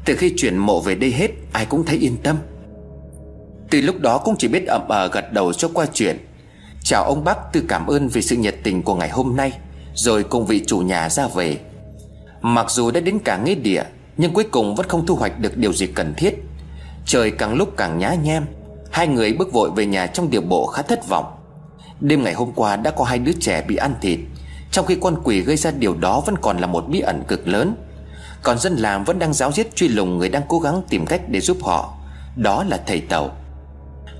Từ khi chuyển mộ về đây hết, Ai cũng thấy yên tâm. Từ lúc đó cũng chỉ biết ậm ờ gật đầu cho qua chuyện. Chào ông bác, tư cảm ơn vì sự nhiệt tình của ngày hôm nay, Rồi cùng vị chủ nhà ra về. Mặc dù đã đến cả nghĩa địa, Nhưng cuối cùng vẫn không thu hoạch được điều gì cần thiết. Trời càng lúc càng nhá nhem, Hai người bước vội về nhà trong điều bộ khá thất vọng. Đêm ngày hôm qua đã có hai đứa trẻ bị ăn thịt, Trong khi con quỷ gây ra điều đó vẫn còn là một bí ẩn cực lớn. Còn dân làng vẫn đang giáo giết truy lùng người đang cố gắng tìm cách để giúp họ. Đó là thầy Tàu.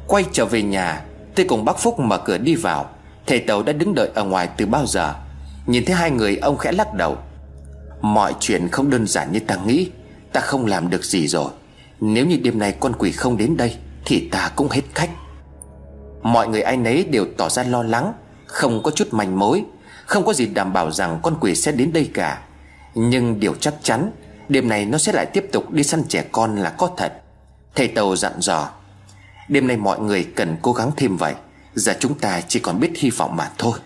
Quay trở về nhà Tôi cùng bác Phúc mở cửa đi vào. Thầy Tàu đã đứng đợi ở ngoài từ bao giờ. Nhìn thấy hai người, ông khẽ lắc đầu. Mọi chuyện không đơn giản như ta nghĩ. Ta không làm được gì rồi. Nếu như đêm nay con quỷ không đến đây, Thì ta cũng hết cách. Mọi người ai nấy đều tỏ ra lo lắng, Không có chút manh mối. Không có gì đảm bảo rằng con quỷ sẽ đến đây cả. Nhưng điều chắc chắn, Đêm này nó sẽ lại tiếp tục đi săn trẻ con là có thật. Thầy Tàu dặn dò, Đêm nay mọi người cần cố gắng thêm vậy, Giờ chúng ta chỉ còn biết hy vọng mà thôi.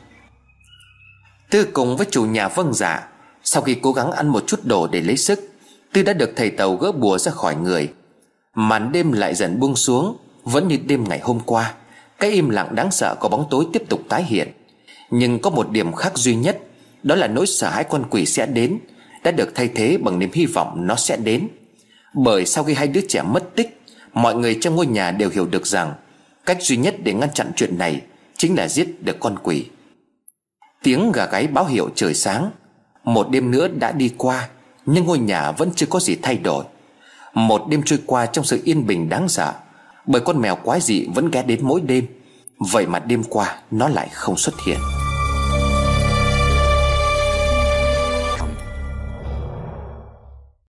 Tư cùng với chủ nhà vâng dạ Sau khi cố gắng ăn một chút đồ để lấy sức, Tư đã được thầy Tàu gỡ bùa ra khỏi người. Màn đêm lại dần buông xuống, Vẫn như đêm ngày hôm qua. Cái im lặng đáng sợ của bóng tối tiếp tục tái hiện. Nhưng có một điểm khác duy nhất, Đó là nỗi sợ hãi con quỷ sẽ đến. Đã được thay thế bằng niềm hy vọng nó sẽ đến. Bởi sau khi hai đứa trẻ mất tích, Mọi người trong ngôi nhà đều hiểu được rằng Cách duy nhất để ngăn chặn chuyện này Chính là giết được con quỷ. Tiếng gà gáy báo hiệu trời sáng. Một đêm nữa đã đi qua, Nhưng ngôi nhà vẫn chưa có gì thay đổi. Một đêm trôi qua trong sự yên bình đáng sợ, bởi con mèo quái dị vẫn ghé đến mỗi đêm. Vậy mà đêm qua nó lại không xuất hiện.